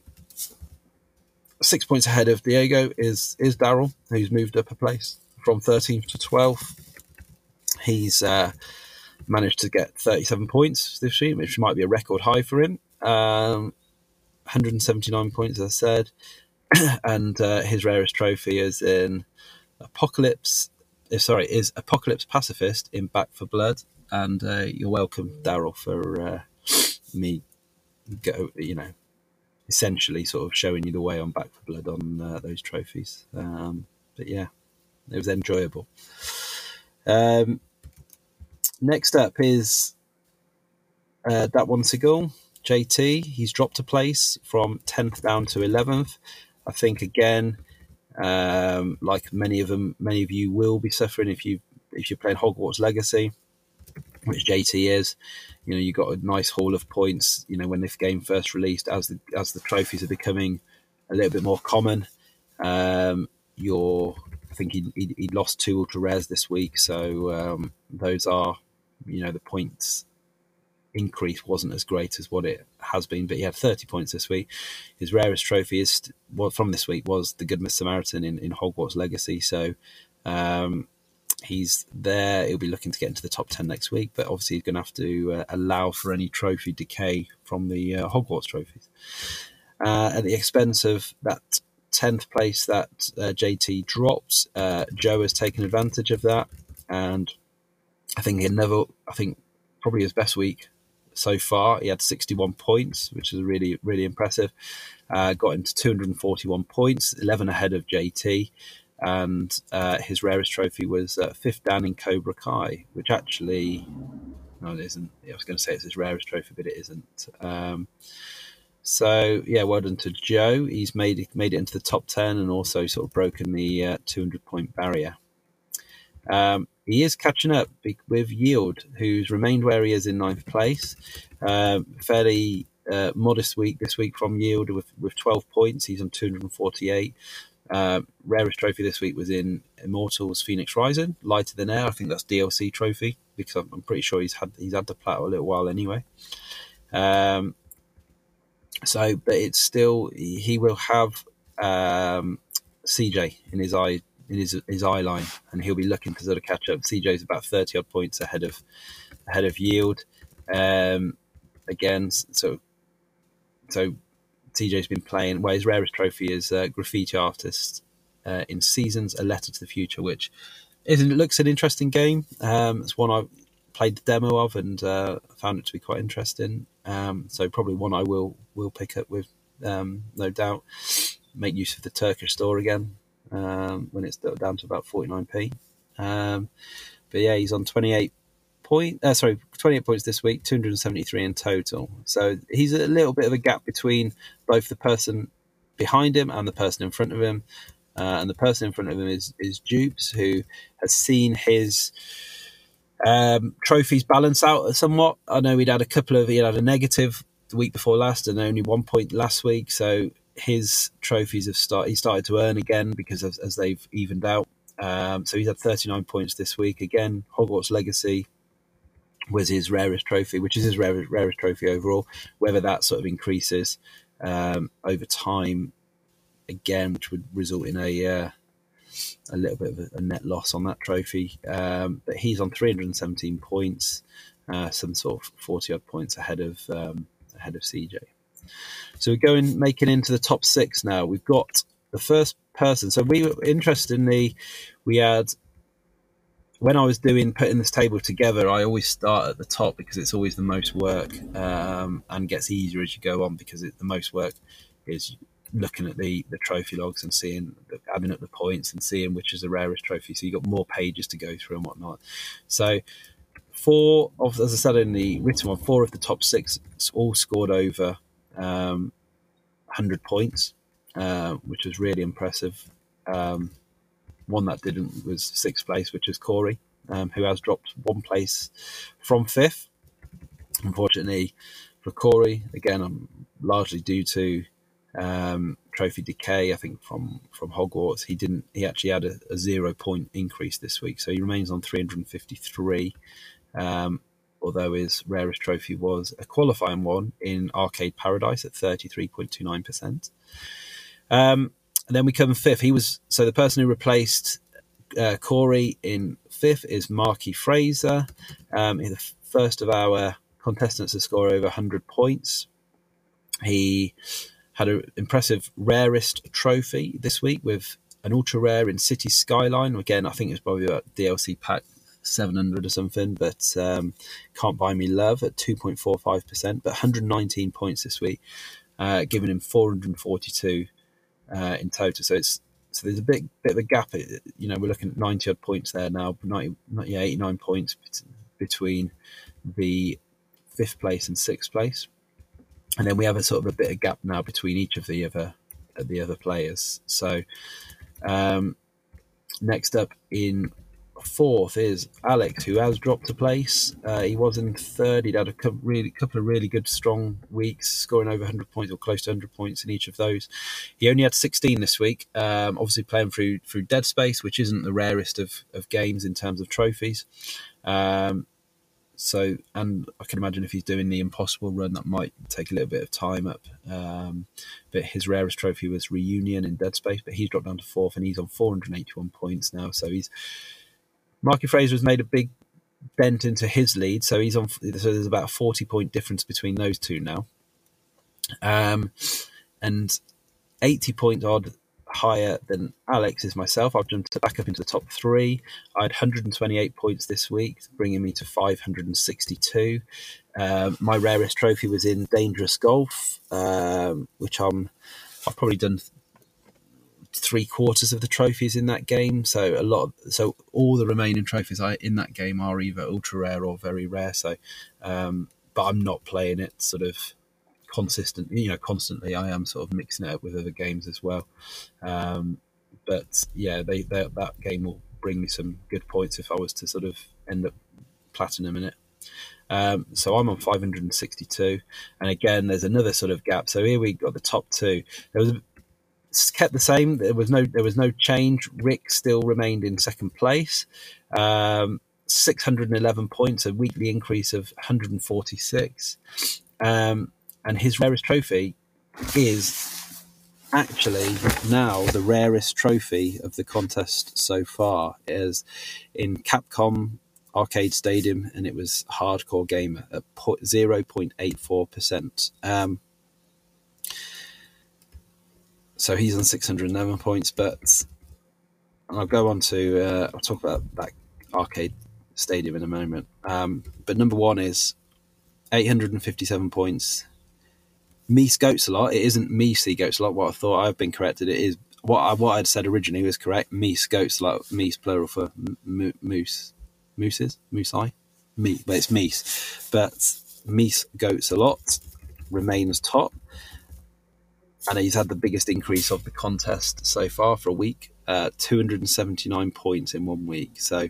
Speaker 4: six points ahead of Diego is is Darrell, who's moved up a place from 13th to 12th. He's uh, managed to get 37 points this week, which might be a record high for him. Um, 179 points, as I said, and uh, his rarest trophy is in Apocalypse. Uh, sorry, is Apocalypse Pacifist in Back 4 Blood, and uh, you're welcome, Darrell, for uh, me. Go, you know, essentially sort of showing you the way on Back 4 Blood on uh, those trophies. Um, but yeah, it was enjoyable. Um, next up is uh, that one Seagull, JT. He's dropped a place from 10th down to 11th. I think again, um, like many of them, many of you will be suffering if you if you're playing Hogwarts Legacy, which JT is. You know, you got a nice haul of points. You know, when this game first released, as the as the trophies are becoming a little bit more common, um, you're. I think he he he lost two ultra rares this week, so um, those are you know the points increase wasn't as great as what it has been, but he had 30 points this week. His rarest trophy is well, from this week was the Good Samaritan in, in Hogwarts Legacy. So um, he's there. He'll be looking to get into the top 10 next week, but obviously he's going to have to uh, allow for any trophy decay from the uh, Hogwarts trophies. Uh, at the expense of that 10th place that uh, JT dropped, uh, Joe has taken advantage of that. And I think another, I think probably his best week so far. He had 61 points, which is really, really impressive. Uh, got into 241 points, 11 ahead of JT. And uh, his rarest trophy was uh, fifth Dan in Cobra Kai, which actually, no, it isn't. I was going to say it's his rarest trophy, but it isn't. Um, so yeah, well done to Joe. He's made it, made it into the top ten and also sort of broken the uh, 200 point barrier. Um, he is catching up with Yield, who's remained where he is in ninth place. Uh, fairly uh, modest week this week from Yield with, with 12 points. He's on 248. Uh, rarest trophy this week was in Immortals Phoenix Rising, lighter than air. I think that's DLC trophy because I'm, I'm pretty sure he's had he's had the platter a little while anyway. Um, so, but it's still he will have um, CJ in his eye in his his eye line, and he'll be looking to sort of catch up. CJ's about thirty odd points ahead of ahead of Yield. Um, again, so so CJ's been playing. Well, his rarest trophy is uh, Graffiti Artist uh, in Seasons: A Letter to the Future, which is, it looks an interesting game. Um, it's one I played the demo of and uh, found it to be quite interesting. Um, so probably one I will will pick up with um, no doubt. Make use of the Turkish store again um, when it's down to about 49p. Um, but yeah, he's on 28 point. Uh, sorry, 28 points this week, 273 in total. So he's a little bit of a gap between both the person behind him and the person in front of him. Uh, and the person in front of him is is Dupes, who has seen his um, trophies balance out somewhat. I know he'd had a couple of he had a negative the week before last and only one point last week. So his trophies have started. He started to earn again because of, as they've evened out. Um, so he's had 39 points this week. Again, Hogwarts Legacy was his rarest trophy, which is his rarest, rarest trophy overall. Whether that sort of increases um, over time, again, which would result in a uh, a little bit of a, net loss on that trophy. Um, but he's on 317 points, uh, some sort of 40 odd points ahead of um, ahead of CJ. So we're going making into the top six now. We've got the first person. So we were interestingly, we had when I was doing putting this table together, I always start at the top because it's always the most work um, and gets easier as you go on because it, the most work is looking at the the trophy logs and seeing adding up the points and seeing which is the rarest trophy. So you got more pages to go through and whatnot. So four of as I said in the written one, four of the top six all scored over um, 100 points, uh, which was really impressive. Um, one that didn't was sixth place, which is Corey, um, who has dropped one place from fifth. Unfortunately for Corey, again, I'm largely due to um, trophy decay. I think from from Hogwarts, he didn't. He actually had a, a zero point increase this week, so he remains on 353. Um, although his rarest trophy was a qualifying one in Arcade Paradise at 33.29%. Um, and then we come fifth. He was so the person who replaced uh, Corey in fifth is Marky Fraser. Um, the first of our contestants to score over 100 points. He had an impressive rarest trophy this week with an ultra rare in City Skyline. Again, I think it was probably a DLC pack 700 or something, but um, Can't Buy Me Love at 2.45%, but 119 points this week, uh, giving him 442 uh, in total. So it's so there's a big bit of a gap. You know, we're looking at 90 odd points there now, 90, yeah, 89 points between the fifth place and sixth place. And then we have a sort of a bit of gap now between each of the other the other players. So um, next up in fourth is Alex, who has dropped a place. Uh, he was in third. He'd had a couple, really, couple of really good, strong weeks, scoring over 100 points or close to 100 points in each of those. He only had 16 this week. Um, obviously, playing through through Dead Space, which isn't the rarest of, of games in terms of trophies. Um, so, and I can imagine if he's doing the impossible run, that might take a little bit of time up. Um, but his rarest trophy was Reunion in Dead Space, but he's dropped down to fourth and he's on 481 points now. So he's Marky Fraser has made a big dent into his lead, so he's on. So there's about a 40 point difference between those two now. Um, and 80 points odd higher than Alex is myself. I've jumped back up into the top three. I had 128 points this week, bringing me to 562. Um, my rarest trophy was in Dangerous Golf, um, which I'm I've probably done three quarters of the trophies in that game. So a lot, of, so all the remaining trophies in that game are either ultra rare or very rare. So, um, but I'm not playing it sort of consistent, you know, constantly. I am sort of mixing it up with other games as well. Um, but yeah, they, they, that game will bring me some good points if I was to sort of end up platinum in it. Um, so I'm on 562, and again, there's another sort of gap. So here we got the top two. There was it's kept the same. There was no there was no change. Rick still remained in second place. Um, 611 points, a weekly increase of 146. Um, and his rarest trophy is actually now the rarest trophy of the contest so far is in Capcom Arcade Stadium, and it was Hardcore Gamer at 0.84%. Um, so he's on 611 points, but I'll go on to, uh, I'll talk about that Arcade Stadium in a moment. Um, but number one is 857 points me goats a lot. It isn't me see goats a lot. What I thought I've been corrected. It is what I what I'd said originally was correct. Me goats a lot. Meese plural for m- moose, mooses, moosei, me. But it's meese. But meese goats a lot remains top, and he's had the biggest increase of the contest so far for a week. Uh, 279 points in one week, so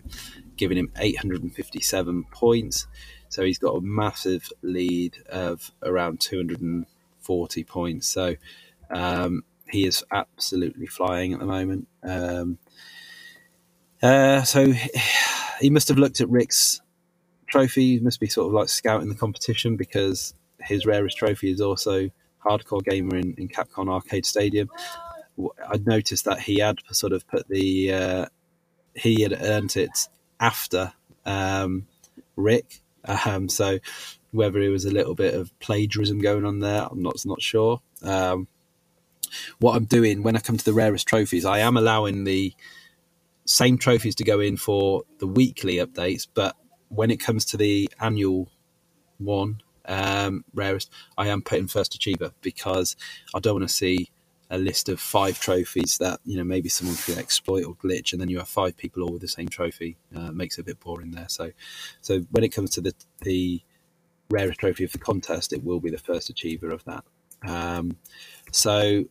Speaker 4: giving him 857 points. So he's got a massive lead of around 240 points. So um, he is absolutely flying at the moment. Um, uh, so he must have looked at Rick's trophy. He must be sort of like scouting the competition because his rarest trophy is also hardcore gamer in, in Capcom Arcade Stadium. I noticed that he had sort of put the uh, he had earned it after um, Rick. Um, so whether it was a little bit of plagiarism going on there, I'm not not sure. Um, what I'm doing when I come to the rarest trophies, I am allowing the same trophies to go in for the weekly updates, but when it comes to the annual one, um, rarest, I am putting first achiever because I don't want to see a list of five trophies that you know maybe someone could exploit or glitch, and then you have five people all with the same trophy. Uh, makes it a bit boring there. So, so when it comes to the the rarest trophy of the contest, it will be the first achiever of that. Um, so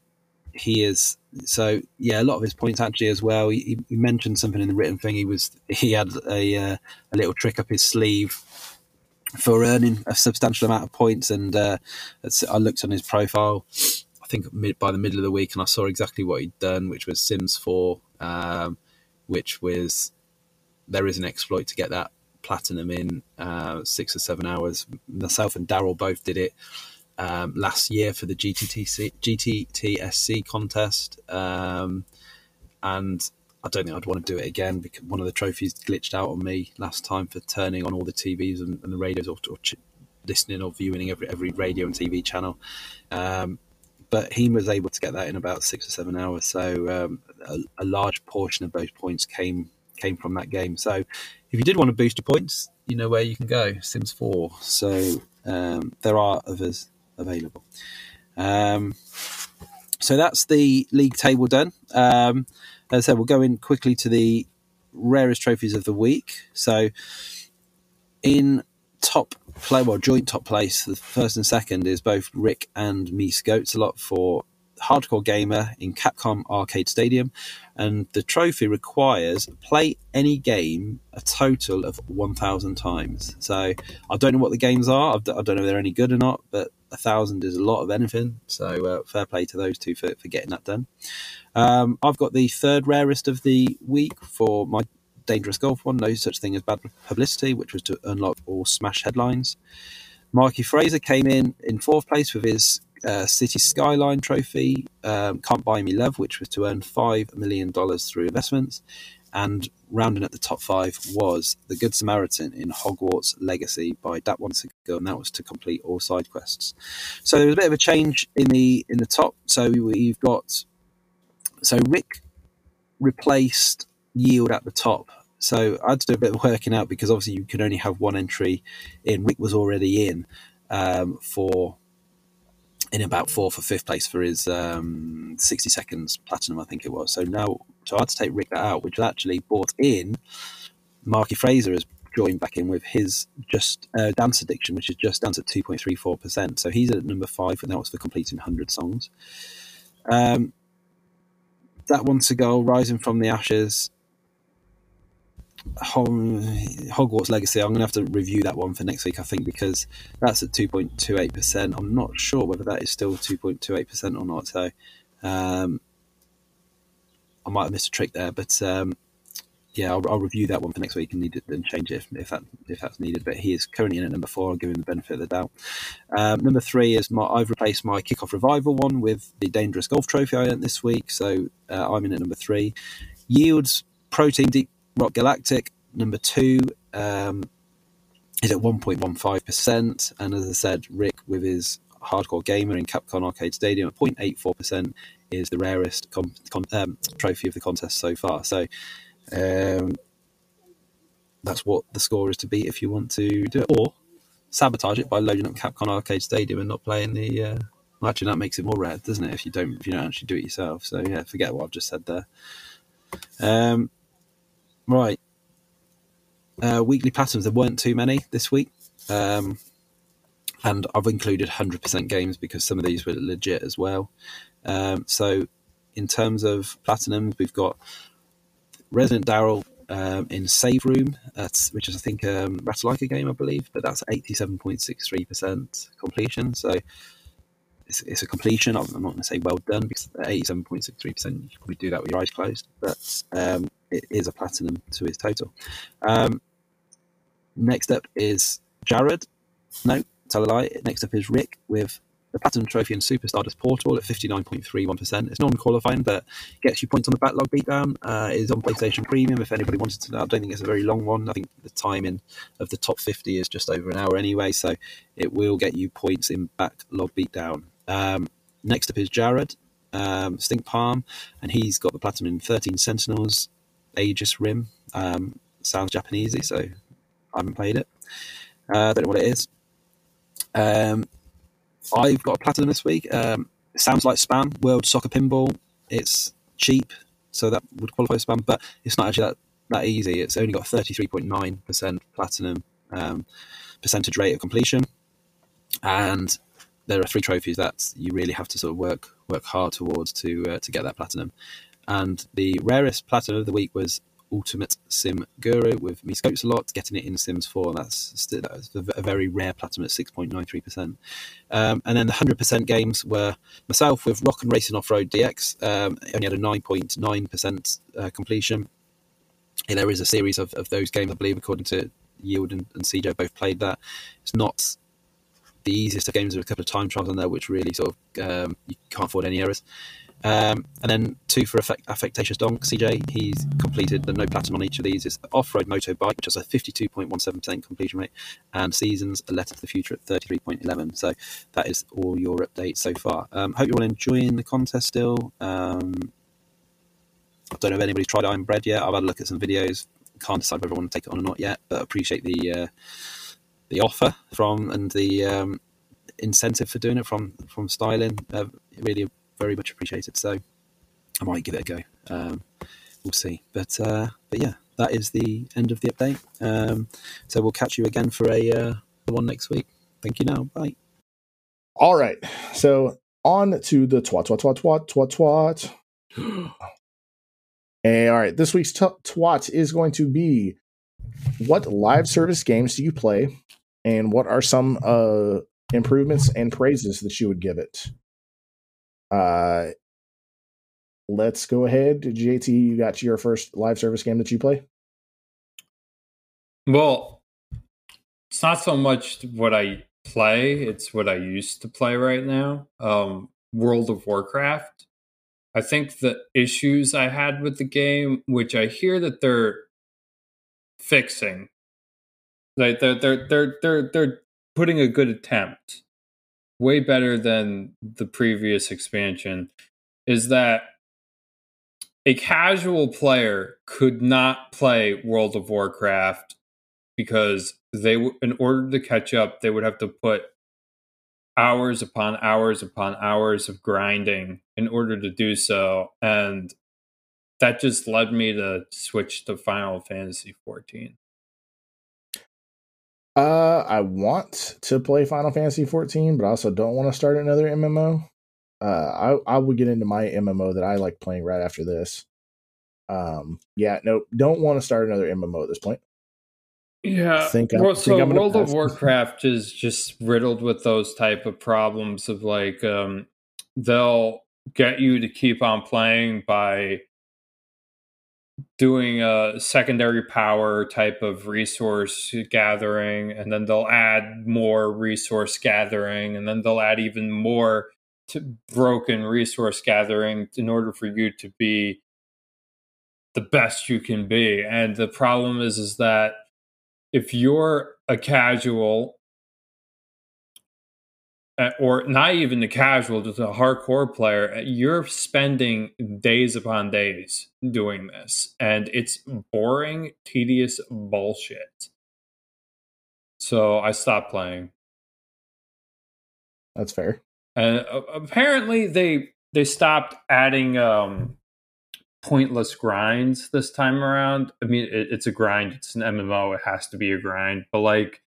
Speaker 4: he is so yeah a lot of his points actually as well he, he, mentioned something in the written thing he was he had a, uh, a little trick up his sleeve for earning a substantial amount of points and uh, i looked on his profile i think mid, by the middle of the week and i saw exactly what he'd done which was sims 4 um, which was there is an exploit to get that platinum in uh, six or seven hours. Myself and Darrell both did it um, last year for the GTTC, GTTSC contest, um, and I don't think I'd want to do it again because one of the trophies glitched out on me last time for turning on all the TVs and, and the radios or, or ch- listening or viewing every every radio and TV channel. Um, but he was able to get that in about six or seven hours. So um, a, a, large portion of those points came came from that game. So if you did want to boost your points, you know where you can go. Sims 4. So um, there are others available. Um, so that's the league table done. As I said, we'll go in quickly to the rarest trophies of the week. So in top play, well, joint top place, the first and second is both Rick and Meese Goats a lot for hardcore gamer in Capcom Arcade Stadium, and the trophy requires play any game a total of 1,000 times. So I don't know what the games are. I don't know if they're any good or not, but a thousand is a lot of anything. So uh, fair play to those two for, for getting that done. Um, I've got the third rarest of the week for my dangerous golf one. No such thing as bad publicity, which was to unlock all smash headlines. Mikey Fraser came in in fourth place with his uh, City Skyline Trophy, um, Can't Buy Me Love, which was to earn $5 million through investments. And rounding at the top five was The Good Samaritan in Hogwarts Legacy by Dat One Go, and that was to complete all side quests. So there was a bit of a change in the in the top. So we've got so Rick replaced Yield at the top. So I had to do a bit of working out because obviously you can only have one entry in. Rick was already in um, for in about fourth or fifth place for his um, 60 seconds platinum, I think it was. So now, so I had to take Rick that out, which actually brought in Marky Fraser has joined back in with his just uh, dance addiction, which is just down at 2.34%. So he's at number five, and that was for completing 100 songs. Um, that one to go, rising from the ashes. Hogwarts Legacy. I'm going to have to review that one for next week, I think, because that's at 2.28%. I'm not sure whether that is still 2.28% or not. So um, I might have missed a trick there, but um, yeah, I'll, I'll, review that one for next week and need it and change it if, if, that if that's needed. But he is currently in at number four. I'll give him the benefit of the doubt. Um, number three is my I've replaced my kickoff revival one with the dangerous golf trophy I earned this week, so uh, I'm in at number three. Yields protein deep Rock Galactic, number two, um, is at 1.15%. And as I said, Rick with his Hardcore Gamer in Capcom Arcade Stadium at 0.84% is the rarest com- con- um, trophy of the contest so far. So um, that's what the score is to beat if you want to do it. Or sabotage it by loading up Capcom Arcade Stadium and not playing the. Uh, well, actually, that makes it more rare, doesn't it? If you don't, if you don't actually do it yourself. So yeah, forget what I've just said there. Um, Right. Uh, weekly patterns. There weren't too many this week. Um, and I've included 100% games because some of these were legit as well. Um, so, in terms of platinums, we've got Resident Darrell um, in Save Room, which is, I think, um, a game, I believe, but that's 87.63% completion. So, it's, it's a completion. I'm not going to say well done because 87.63%, you probably do that with your eyes closed. But um, it is a platinum to his total. Um, next up is Jared. No, tell a lie. Next up is Rick with the Platinum Trophy and Super Stardust Portal at 59.31%. It's non qualifying, but gets you points on the backlog beatdown. Uh, is on PlayStation Premium if anybody wanted to know. I don't think it's a very long one. I think the timing of the top 50 is just over an hour anyway, so it will get you points in backlog beatdown. Um, next up is Jared, um, Stink Palm, and he's got the Platinum in 13 Sentinels, Aegis Rim. Um, sounds Japanesey, so I haven't played it. Uh, don't know what it is. Um, I've got a platinum this week. Um, sounds like spam. World Soccer Pinball. It's cheap, so that would qualify as spam, but it's not actually that, that easy. It's only got 33.9% platinum um, percentage rate of completion, and there are three trophies that you really have to sort of work work hard towards to uh, to get that platinum. And the rarest platinum of the week was Ultimate Sim Guru with Me Scopes a lot, getting it in Sims 4. That's, still, that's a very rare platinum at 6.93%. Um, and then the 100% games were myself with Rock and Racing Off Road DX, um, only had a 9.9% uh, completion. And there is a series of, of those games, I believe, according to Yield and, and CJ, both played that. It's not the easiest of games. with a couple of time trials on there, which really sort of um, you can't afford any errors. Um, and then two for Affect- Affectatious Donk, CJ. He's completed the no platinum on each of these. It's Off Road Motorbike, which has a 52.17% completion rate, and Seasons, A Letter to the Future at 33.11. So that is all your updates so far. Um, hope you're all enjoying the contest still. Um, I don't know if anybody's tried Iron Bread yet. I've had a look at some videos. Can't decide whether I want to take it on or not yet, but appreciate the uh, the offer from and the um, incentive for doing it from from Styling. Uh, really very much appreciated. So I might give it a go. Um, we'll see. But uh, but yeah, that is the end of the update. Um, so we'll catch you again for a uh, one next week. Thank you. Now, bye.
Speaker 1: All right. So on to the twat twat twat twat twat twat. Hey, all right, this week's t- twat is going to be what live service games do you play, and what are some uh, improvements and praises that you would give it? Uh, let's go ahead. JT, you got your first live service game that you play?
Speaker 2: Well, it's not so much what I play, it's what I used to play right now. Um, World of Warcraft. I think the issues I had with the game, which I hear that they're fixing, like they're they're they're they're they're putting a good attempt, way better than the previous expansion, is that a casual player could not play World of Warcraft because they in order to catch up they would have to put hours upon hours upon hours of grinding in order to do so and that just led me to switch to Final Fantasy 14.
Speaker 1: Uh, I want to play Final Fantasy 14, but I also don't want to start another MMO. Uh, I I will get into my MMO that I like playing right after this. Um, yeah, no, don't want to start another MMO at this point.
Speaker 2: Yeah,
Speaker 1: think I'm-
Speaker 2: well,
Speaker 1: think
Speaker 2: so
Speaker 1: gonna
Speaker 2: World of. Warcraft is just riddled with those type of problems of like um, they'll get you to keep on playing by doing a secondary power type of resource gathering, and then they'll add more resource gathering, and then they'll add even more to broken resource gathering in order for you to be the best you can be. And the problem is, is that if you're a casual or not even the casual just a hardcore player uh, you're spending days upon days doing this and it's boring tedious bullshit. So i stopped playing.
Speaker 1: That's fair.
Speaker 2: and uh, apparently they they stopped adding um pointless grinds this time around. I mean it, it's a grind it's an mmo it has to be a grind but like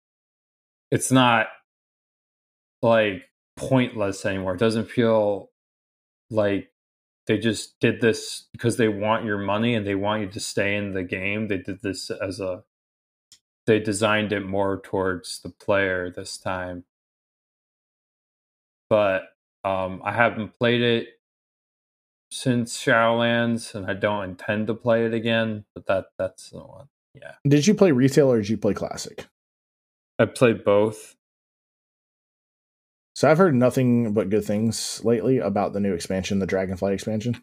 Speaker 2: it's not like pointless anymore it doesn't feel like they just did this because they want your money and they want you to stay in the game they did this as a they designed it more towards the player this time but um, I haven't played it since Shadowlands, and I don't intend to play it again. But that that's the one. Yeah,
Speaker 1: Did you play retail or did you play classic?
Speaker 2: I played both.
Speaker 1: So I've heard nothing but good things lately about the new expansion, the Dragonflight expansion.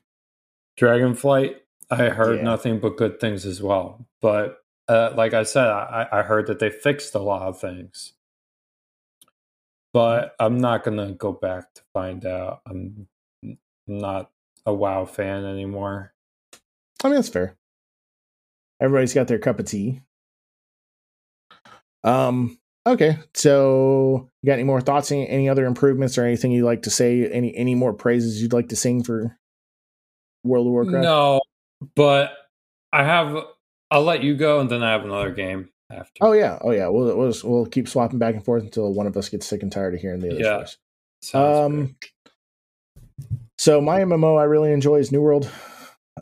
Speaker 2: Dragonflight, I heard
Speaker 1: Yeah.
Speaker 2: nothing but good things as well. But uh, like I said, I, I heard that they fixed a lot of things. But I'm not gonna go back to find out. I'm I'm not a WoW fan anymore.
Speaker 1: I mean, that's fair. Everybody's got their cup of tea. Um. Okay. So, you got any more thoughts? Any, any other improvements or anything you'd like to say? Any any more praises you'd like to sing for World of Warcraft?
Speaker 2: No, but I have. I'll let you go, and then I have another game after.
Speaker 1: Oh yeah. Oh yeah. We'll we'll just, we'll keep swapping back and forth until one of us gets sick and tired of hearing the other
Speaker 2: Yeah.
Speaker 1: Um. So my MMO I really enjoy is New World.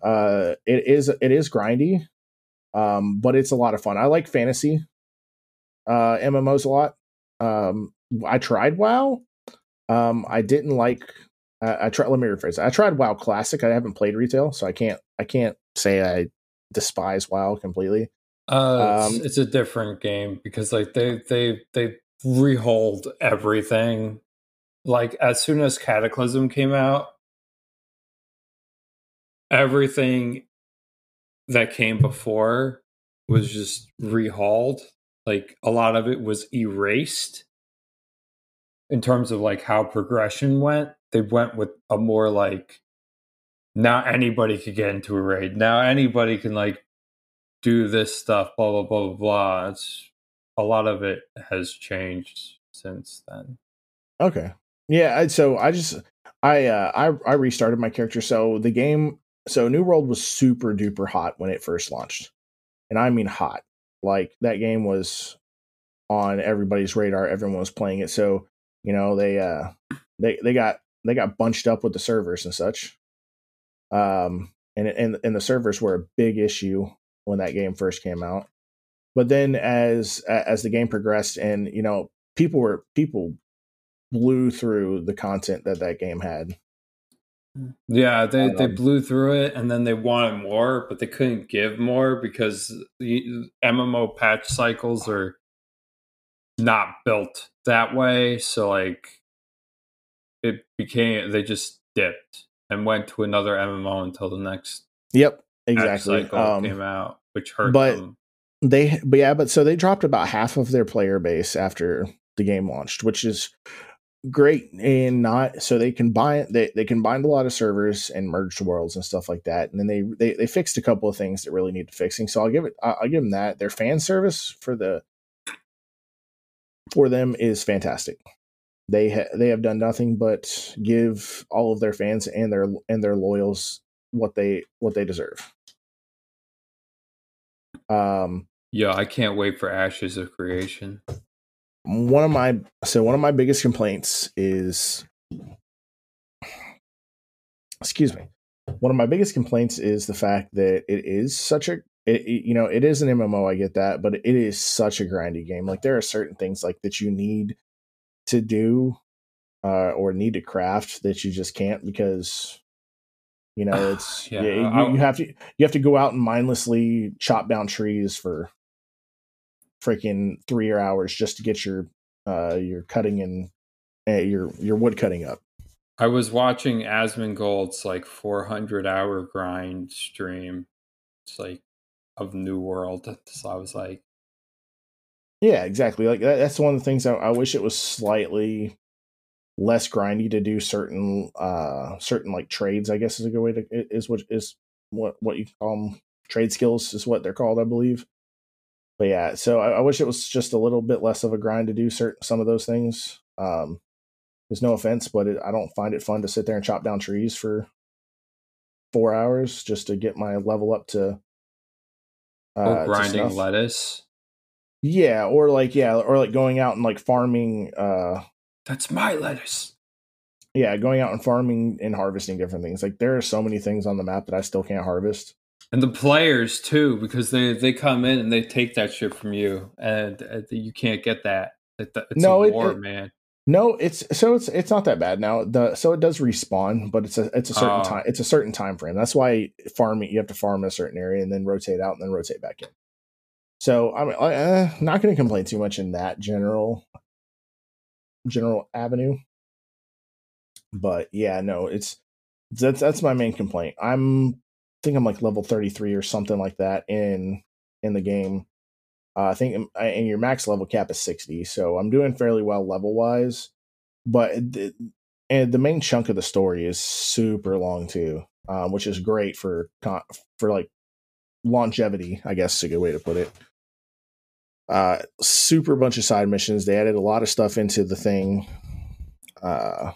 Speaker 1: Uh, it is it is grindy, um, but it's a lot of fun. I like fantasy uh, MMOs a lot. Um, I tried WoW. Um, I didn't like. I, I tried. Let me rephrase. That. I tried WoW Classic. I haven't played retail, so I can't. I can't say I despise WoW completely.
Speaker 2: Uh, it's,
Speaker 1: Um,
Speaker 2: it's a different game because like they they they rehold everything. Like as soon as Cataclysm came out, everything that came before was just rehauled. Like a lot of it was erased in terms of like how progression went. They went with a more like now anybody could get into a raid. Now anybody can like do this stuff, blah blah blah blah blah. It's a lot of it has changed since then.
Speaker 1: Okay. Yeah, so I just I uh I I restarted my character so the game so New World was super duper hot when it first launched. And I mean hot. Like that game was on everybody's radar, everyone was playing it. So, you know, they uh they they got they got bunched up with the servers and such. Um, and and and the servers were a big issue when that game first came out. But then as as the game progressed, and you know, people were people blew through the content that that game had.
Speaker 2: Yeah, they, they blew through it and then they wanted more, but they couldn't give more because the MMO patch cycles are not built that way. So, like, it became, they just dipped and went to another MMO until the next
Speaker 1: Yep, exactly.
Speaker 2: cycle
Speaker 1: Um,
Speaker 2: came out, which hurt
Speaker 1: but-
Speaker 2: them.
Speaker 1: they but yeah but so they dropped about half of their player base after the game launched which is great and not so they can combine they, they combined a lot of servers and merged worlds and stuff like that. And then they, they they fixed a couple of things that really needed fixing. So i'll give it i'll I'll give them that. Their fan service for the for them is fantastic. They ha- they have done nothing but give all of their fans and their and their loyals what they what they deserve. Um
Speaker 2: Yeah, I can't wait for Ashes of Creation.
Speaker 1: One of my so one of my biggest complaints is excuse me one of my biggest complaints is the fact that it is such a it, it- you know it is an mmo i get that but it is such a grindy game. Like there are certain things like that you need to do uh or need to craft that you just can't because you know it's
Speaker 2: Yeah,
Speaker 1: yeah, you, you have to you have to go out and mindlessly chop down trees for freaking three hours just to get your uh your cutting and uh, your your wood cutting up
Speaker 2: I was watching Asmongold's like 400 hour grind stream. It's like of New World. So I was like,
Speaker 1: yeah exactly like that, that's one of the things I, I wish it was slightly less grindy to do certain uh certain like trades i guess is a good way to is what is what what you call them trade skills is what they're called i believe but yeah so I, I wish it was just a little bit less of a grind to do certain some of those things um there's no offense but it, i don't find it fun to sit there and chop down trees for four hours just to get my level up to uh, to
Speaker 2: grinding
Speaker 1: snuff.
Speaker 2: lettuce.
Speaker 1: yeah or like yeah or like going out and like farming uh
Speaker 2: That's my lettuce.
Speaker 1: yeah going out and farming and harvesting different things like there are so many things on the map that i still can't harvest
Speaker 2: And the players too, because they they come in and they take that shit from you, and uh, you can't get that. It- It's
Speaker 1: No,
Speaker 2: a
Speaker 1: it-
Speaker 2: war,
Speaker 1: it-
Speaker 2: man.
Speaker 1: no it's so it's it's not that bad now the so it does respawn but it's a it's a certain
Speaker 2: Oh.
Speaker 1: time it's a certain time frame that's why farming you have to farm in a certain area and then rotate out and then rotate back in so i'm uh, not going to complain too much in that general general avenue but yeah no it's that's that's my main complaint i'm think i'm like level 33 or something like that in in the game. Uh, i think um, and your max level cap is 60 so i'm doing fairly well level wise but the, and the main chunk of the story is super long too um, which is great for for like longevity i guess is a good way to put it. Uh super bunch of side missions. They added a lot of stuff into the thing uh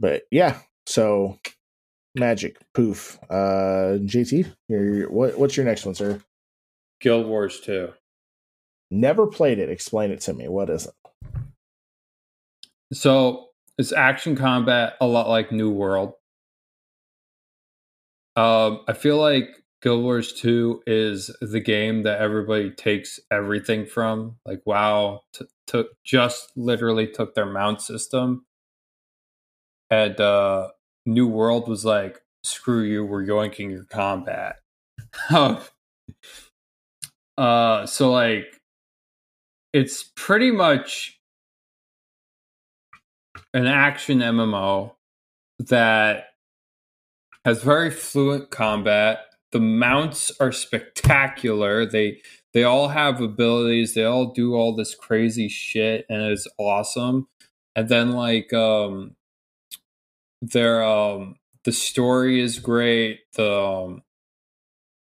Speaker 1: but yeah so magic poof uh jt your, what, what's your next one sir
Speaker 2: Guild Wars 2.
Speaker 1: never played it explain it to me what is it
Speaker 2: So it's action combat, a lot like New World. Um, I feel like Guild Wars 2 is the game that everybody takes everything from. Like, WoW t- took just literally took their mount system, and uh, New World was like, "Screw you, we're yoinking your combat." uh, so like, it's pretty much an action MMO that has very fluent combat. The mounts are spectacular. They they all have abilities. They all do all this crazy shit, and it's awesome. And then like um, their um, the story is great. The um,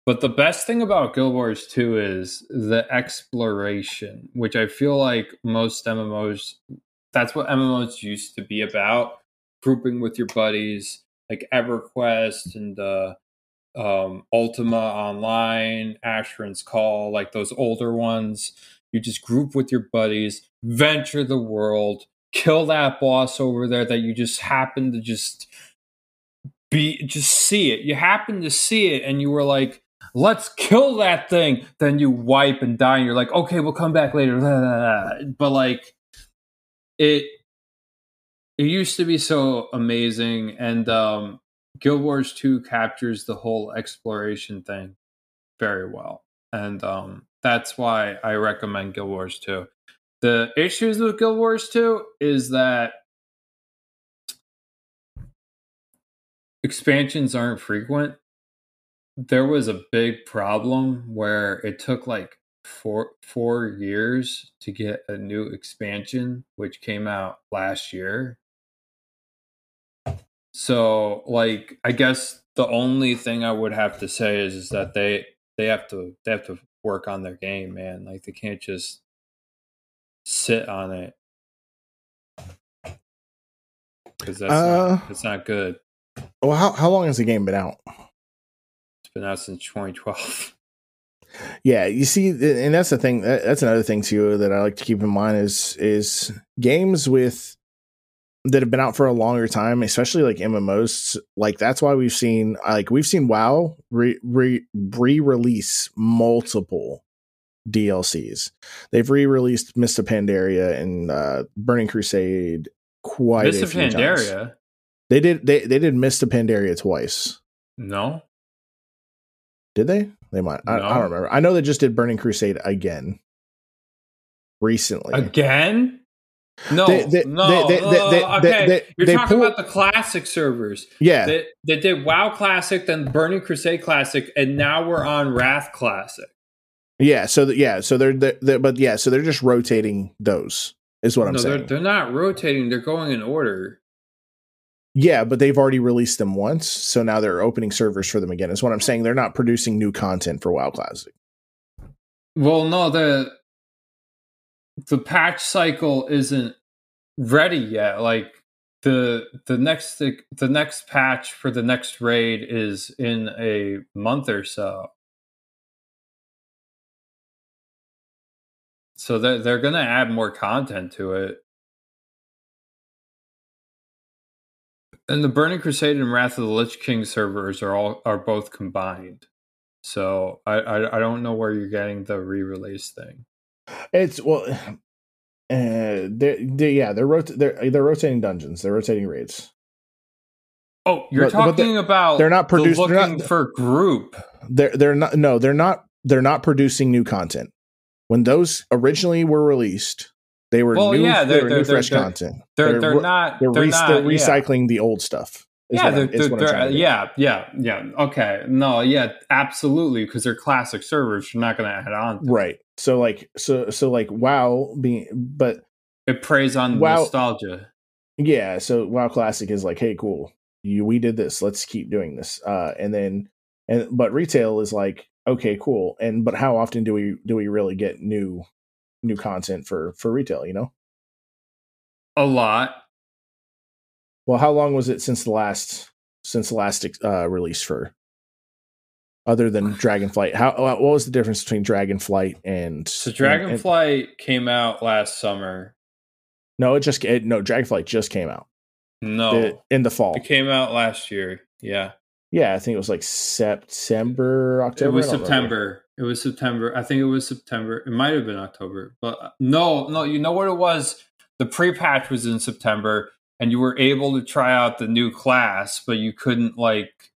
Speaker 2: but the best thing about Guild Wars 2 is the exploration, which I feel like most MMOs that's what MMOs used to be about. Grouping with your buddies, like EverQuest and uh, um, Ultima Online, Asheron's Call, like those older ones. You just group with your buddies, venture the world, kill that boss over there that you just happen to just be just see it. You happen to see it and you were like, let's kill that thing. Then you wipe and die and you're like, okay, we'll come back later. But like it it used to be so amazing and um Guild Wars 2 captures the whole exploration thing very well. And um that's why I recommend Guild Wars 2. The issues with Guild Wars 2 is that expansions aren't frequent. There was a big problem where it took like four four years to get a new expansion, which came out last year. So, like, I guess the only thing I would have to say is, is that they they have to they have to work on their game, man. Like, they can't just sit on it because that's
Speaker 1: Uh,
Speaker 2: not, it's not good.
Speaker 1: Well, how how long has the game been out?
Speaker 2: It's been out since 2012.
Speaker 1: Yeah, you see, and that's the thing. That's another thing too that I like to keep in mind is is games with that have been out for a longer time, especially like MMOs. Like that's why we've seen like we've seen WoW re re re-release multiple DLCs. They've re-released of Pandaria and uh, Burning Crusade quite a few times.
Speaker 2: Pandaria?
Speaker 1: They did they they did of Pandaria twice.
Speaker 2: No.
Speaker 1: Did they? They might. I, I don't remember. I know they just did Burning Crusade again recently.
Speaker 2: Again? No,
Speaker 1: They- they-
Speaker 2: no.
Speaker 1: they- they- they-
Speaker 2: uh,
Speaker 1: they-
Speaker 2: okay, you're talking
Speaker 1: pull-
Speaker 2: about the classic servers.
Speaker 1: Yeah,
Speaker 2: They, they did WoW Classic, then Burning Crusade Classic, and now we're on Wrath Classic.
Speaker 1: Yeah. So that yeah, so they're, they're, they're- but yeah, so they're just rotating those. Is what I'm
Speaker 2: no, they're,
Speaker 1: saying.
Speaker 2: they're not rotating; they're going in order.
Speaker 1: Yeah, but they've already released them once, so now they're opening servers for them again. Is what I'm saying. They're not producing new content for WoW Classic.
Speaker 2: Well, no, the the patch cycle isn't ready yet. Like the the next the next patch for the next raid is in a month or so. So they're, they're going to add more content to it. And the Burning Crusade and Wrath of the Lich King servers are all are both combined. So I I, I don't know where you're getting the re-release thing.
Speaker 1: It's well, uh, they they yeah they're rot- they're they're rotating dungeons. They're rotating raids.
Speaker 2: Oh, you're
Speaker 1: But- but
Speaker 2: talking
Speaker 1: they're-
Speaker 2: about
Speaker 1: they're not
Speaker 2: the
Speaker 1: produced- they're not-
Speaker 2: for group.
Speaker 1: They're they're not no they're not they're not producing new content. When those originally were released, they were
Speaker 2: Well,
Speaker 1: new,
Speaker 2: yeah,
Speaker 1: they
Speaker 2: they're-
Speaker 1: were
Speaker 2: they're-
Speaker 1: new
Speaker 2: they're-
Speaker 1: fresh content.
Speaker 2: They're
Speaker 1: They're
Speaker 2: not
Speaker 1: They're, re-
Speaker 2: not
Speaker 1: they're
Speaker 2: yeah.
Speaker 1: recycling the old stuff.
Speaker 2: Yeah, they're, they're, they're-
Speaker 1: trying
Speaker 2: yeah, yeah, yeah. Okay, no, yeah, absolutely, because they're classic servers. You're not going to add on.
Speaker 1: right. So like so so like WoW being but
Speaker 2: It preys on
Speaker 1: Wow.
Speaker 2: nostalgia.
Speaker 1: yeah so WoW Classic is like hey cool you we did this let's keep doing this uh and then and but retail is like okay cool and but how often do we do we really get new new content for for retail you know
Speaker 2: A lot.
Speaker 1: well how long was it since the last since the last uh release for other than Dragonflight how uh, what was the difference between Dragonflight and
Speaker 2: So
Speaker 1: and- and-
Speaker 2: Dragonflight came out last summer.
Speaker 1: no it just it, no Dragonflight just came out
Speaker 2: No,
Speaker 1: The- in the fall
Speaker 2: it came out last year. Yeah,
Speaker 1: yeah I think it was like September October
Speaker 2: it was
Speaker 1: don't remember.
Speaker 2: September. It was September. I think it was September. It might have been October, but uh, no, no. You know what it was? The pre-patch was in September, and you were able to try out the new class, but you couldn't like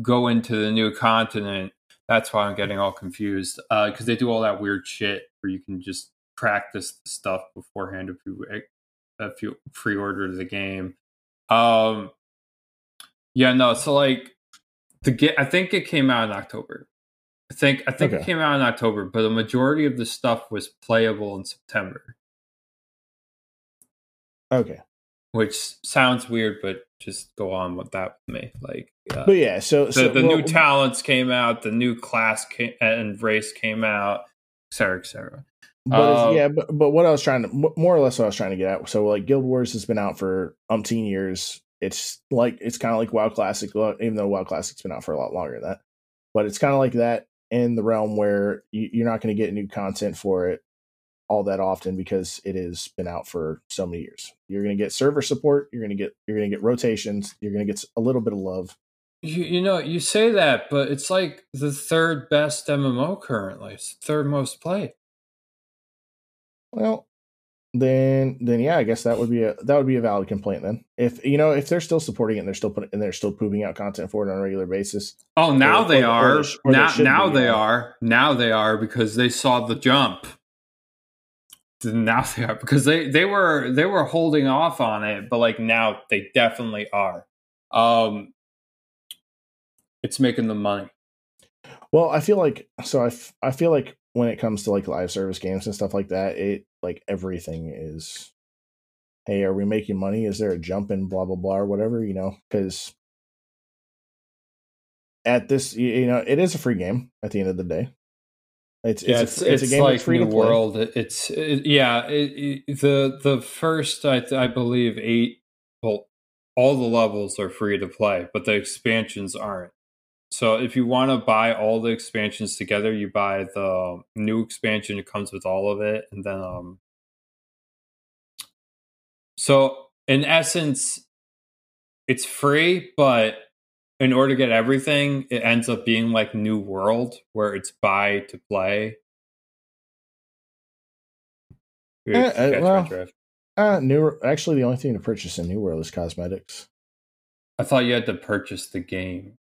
Speaker 2: go into the new continent. That's why I'm getting all confused because they do all that weird shit where you can just practice the stuff beforehand if you if you pre-order the game. Um, yeah, no. So like the get, I think it came out in October. I think I think it came out in October, but the majority of the stuff was playable in September,
Speaker 1: okay
Speaker 2: which sounds weird, but just go on with that with me. Like uh,
Speaker 1: But yeah, so,
Speaker 2: the,
Speaker 1: so
Speaker 2: the
Speaker 1: well,
Speaker 2: new talents came out, the new class came, and race came out, et cetera, et cetera.
Speaker 1: But
Speaker 2: Uh,
Speaker 1: yeah, but, but what I was trying to more or less what I was trying to get at. So like Guild Wars has been out for umpteen years. It's like it's kind of like WoW Classic, well, even though WoW Classic's been out for a lot longer than that. But it's kind of like that in the realm where you, you're not going to get new content for it. all that often because it has been out for so many years. You're going to get server support. You're going to get you're going to get rotations. You're going to get a little bit of love.
Speaker 2: You, you know, you say that, but it's like the third best MMO currently. It's third most played.
Speaker 1: Well, then then yeah, I guess that would be a that would be a valid complaint then. If you know if they're still supporting it and they're still putting and they're still pooping out content for it on a regular basis.
Speaker 2: Oh, now
Speaker 1: Or-
Speaker 2: they
Speaker 1: or-
Speaker 2: are.
Speaker 1: they or they
Speaker 2: now,
Speaker 1: should
Speaker 2: now
Speaker 1: be,
Speaker 2: they are. Now they are because they saw the jump. Now they are because they they were they were holding off on it, but like now they definitely are. Um, it's making the money.
Speaker 1: Well, I feel like so I, f- I feel like when it comes to like live service games and stuff like that, it like everything is hey, are we making money? Is there a jump in blah blah blah or whatever, you know, cuz at this you, know, it is a free game at the end of the day. It's
Speaker 2: yeah,
Speaker 1: it's,
Speaker 2: it's,
Speaker 1: a, it's, a game
Speaker 2: like
Speaker 1: free
Speaker 2: New
Speaker 1: to play.
Speaker 2: World. It- It's it, yeah. It, it- the the first I, I believe eight. Well, all the levels are free to play, but the expansions aren't. So if you want to buy all the expansions together, you buy the new expansion. It comes with all of it, and then um. So in essence, it's free, but in order to get everything, it ends up being like New World, where it's buy to play. You
Speaker 1: Eh, uh, well- Uh new actually the only thing to purchase in New World is cosmetics.
Speaker 2: I thought you had to purchase the game.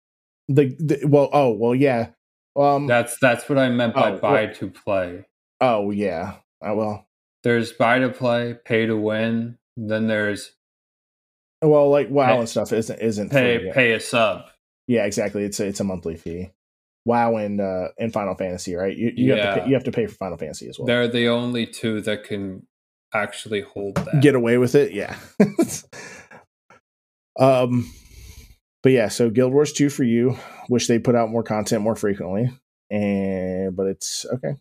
Speaker 1: The, the well oh well yeah. Um
Speaker 2: That's that's what I meant by
Speaker 1: Oh,
Speaker 2: buy to play.
Speaker 1: oh yeah. Uh, well
Speaker 2: There's buy to play, pay to win. Then there's
Speaker 1: well like WoW
Speaker 2: Pay-
Speaker 1: and stuff isn't isn't
Speaker 2: pay pay a sub.
Speaker 1: Yeah, exactly. It's a, it's a monthly fee. WoW and uh and Final Fantasy, right? You you have to pay, you have to pay for Final Fantasy as well.
Speaker 2: They're the only two that can actually hold that.
Speaker 1: Get away with it, yeah. um, but yeah, so Guild Wars two for you. Wish they put out more content more frequently, and but it's okay.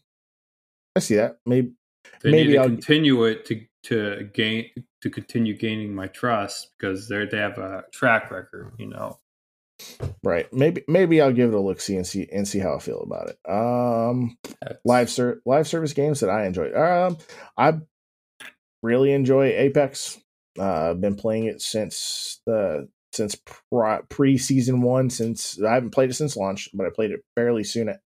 Speaker 1: I see that. Maybe
Speaker 2: They
Speaker 1: maybe
Speaker 2: need to
Speaker 1: I'll-
Speaker 2: continue it to to gain to continue gaining my trust because they they have a track record, you know.
Speaker 1: right. Maybe maybe I'll give it a look see and see and see how I feel about it. Um,
Speaker 2: That's-
Speaker 1: live ser- live service games that I enjoy. Um, I really enjoy Apex. Uh, I've been playing it since the since pre season one. Since I haven't played it since launch, but I played it fairly soon. At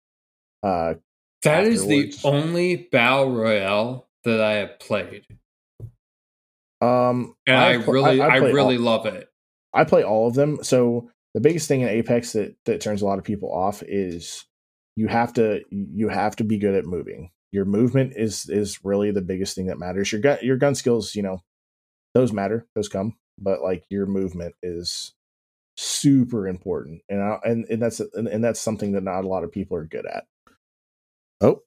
Speaker 1: uh,
Speaker 2: That is
Speaker 1: afterwards.
Speaker 2: the only battle royale that I have played,
Speaker 1: um,
Speaker 2: and I,
Speaker 1: pl-
Speaker 2: really, I,
Speaker 1: play
Speaker 2: really
Speaker 1: all,
Speaker 2: love it.
Speaker 1: I play all of them. So the biggest thing in Apex that that turns a lot of people off is you have to you have to be good at moving. Your movement is is really the biggest thing that matters. Your gun your gun skills, you know, those matter, those come, but like your movement is super important, and I, and and that's and, and that's something that not a lot of people are good at. Oh,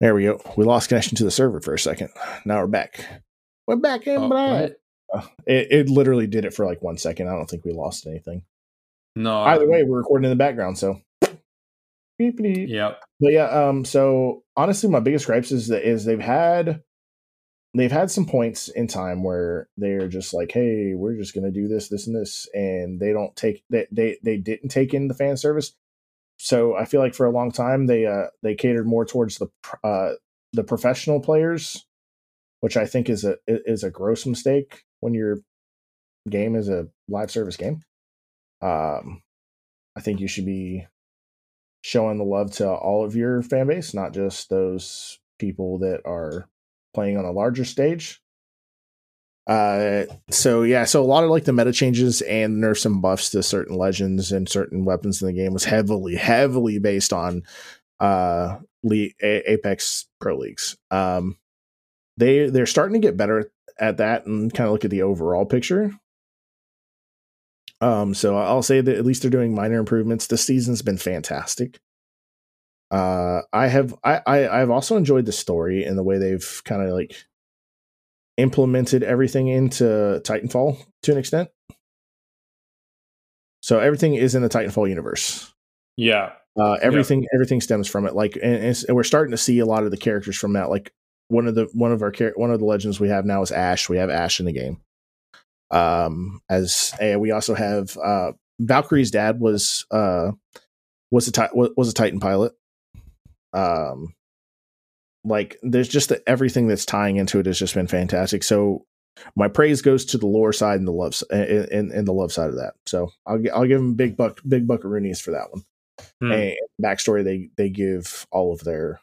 Speaker 1: there we go. We lost connection to the server for a second. Now we're back. We're back in
Speaker 2: Oh,
Speaker 1: black.
Speaker 2: what?
Speaker 1: Uh, it, it literally did it for like one second. I don't think we lost anything.
Speaker 2: No,
Speaker 1: Either way, we're recording in the background, so. Beep, beep.
Speaker 2: Yep.
Speaker 1: But yeah, um, so honestly, my biggest gripes is that is they've had they've had some points in time where they're just like, hey, we're just gonna do this, this, and this, and they don't take they they they didn't take in the fan service. So I feel like for a long time they uh they catered more towards the uh the professional players, which I think is a is a gross mistake when your game is a live service game. Um, I think you should be showing the love to all of your fan base, not just those people that are playing on a larger stage. Uh, so yeah, so a lot of like the meta changes and nerfs and buffs to certain legends and certain weapons in the game was heavily, heavily based on uh Le- A- Apex Pro Leagues. Um, they they're starting to get better at that and kind of look at the overall picture. Um, so I'll say that at least they're doing minor improvements. The season's been fantastic. Uh, I have I, I I've also enjoyed the story and the way they've kind of like implemented everything into Titanfall to an extent. So everything is in the Titanfall universe.
Speaker 2: Yeah.
Speaker 1: Uh, everything everything stems from it. Like, and, and we're starting to see a lot of the characters from that. Like one of the one of our one of the legends we have now is Ash. We have Ash in the game. Um, as and we also have uh Valkyrie's dad was uh was a was a Titan pilot. Um, like there's just the, everything that's tying into it has just been fantastic. So my praise goes to the lore side and the love and, and the love side of that. So I'll I'll give them big buck big buckaroonies for that one.
Speaker 2: Hmm.
Speaker 1: And backstory they they give all of their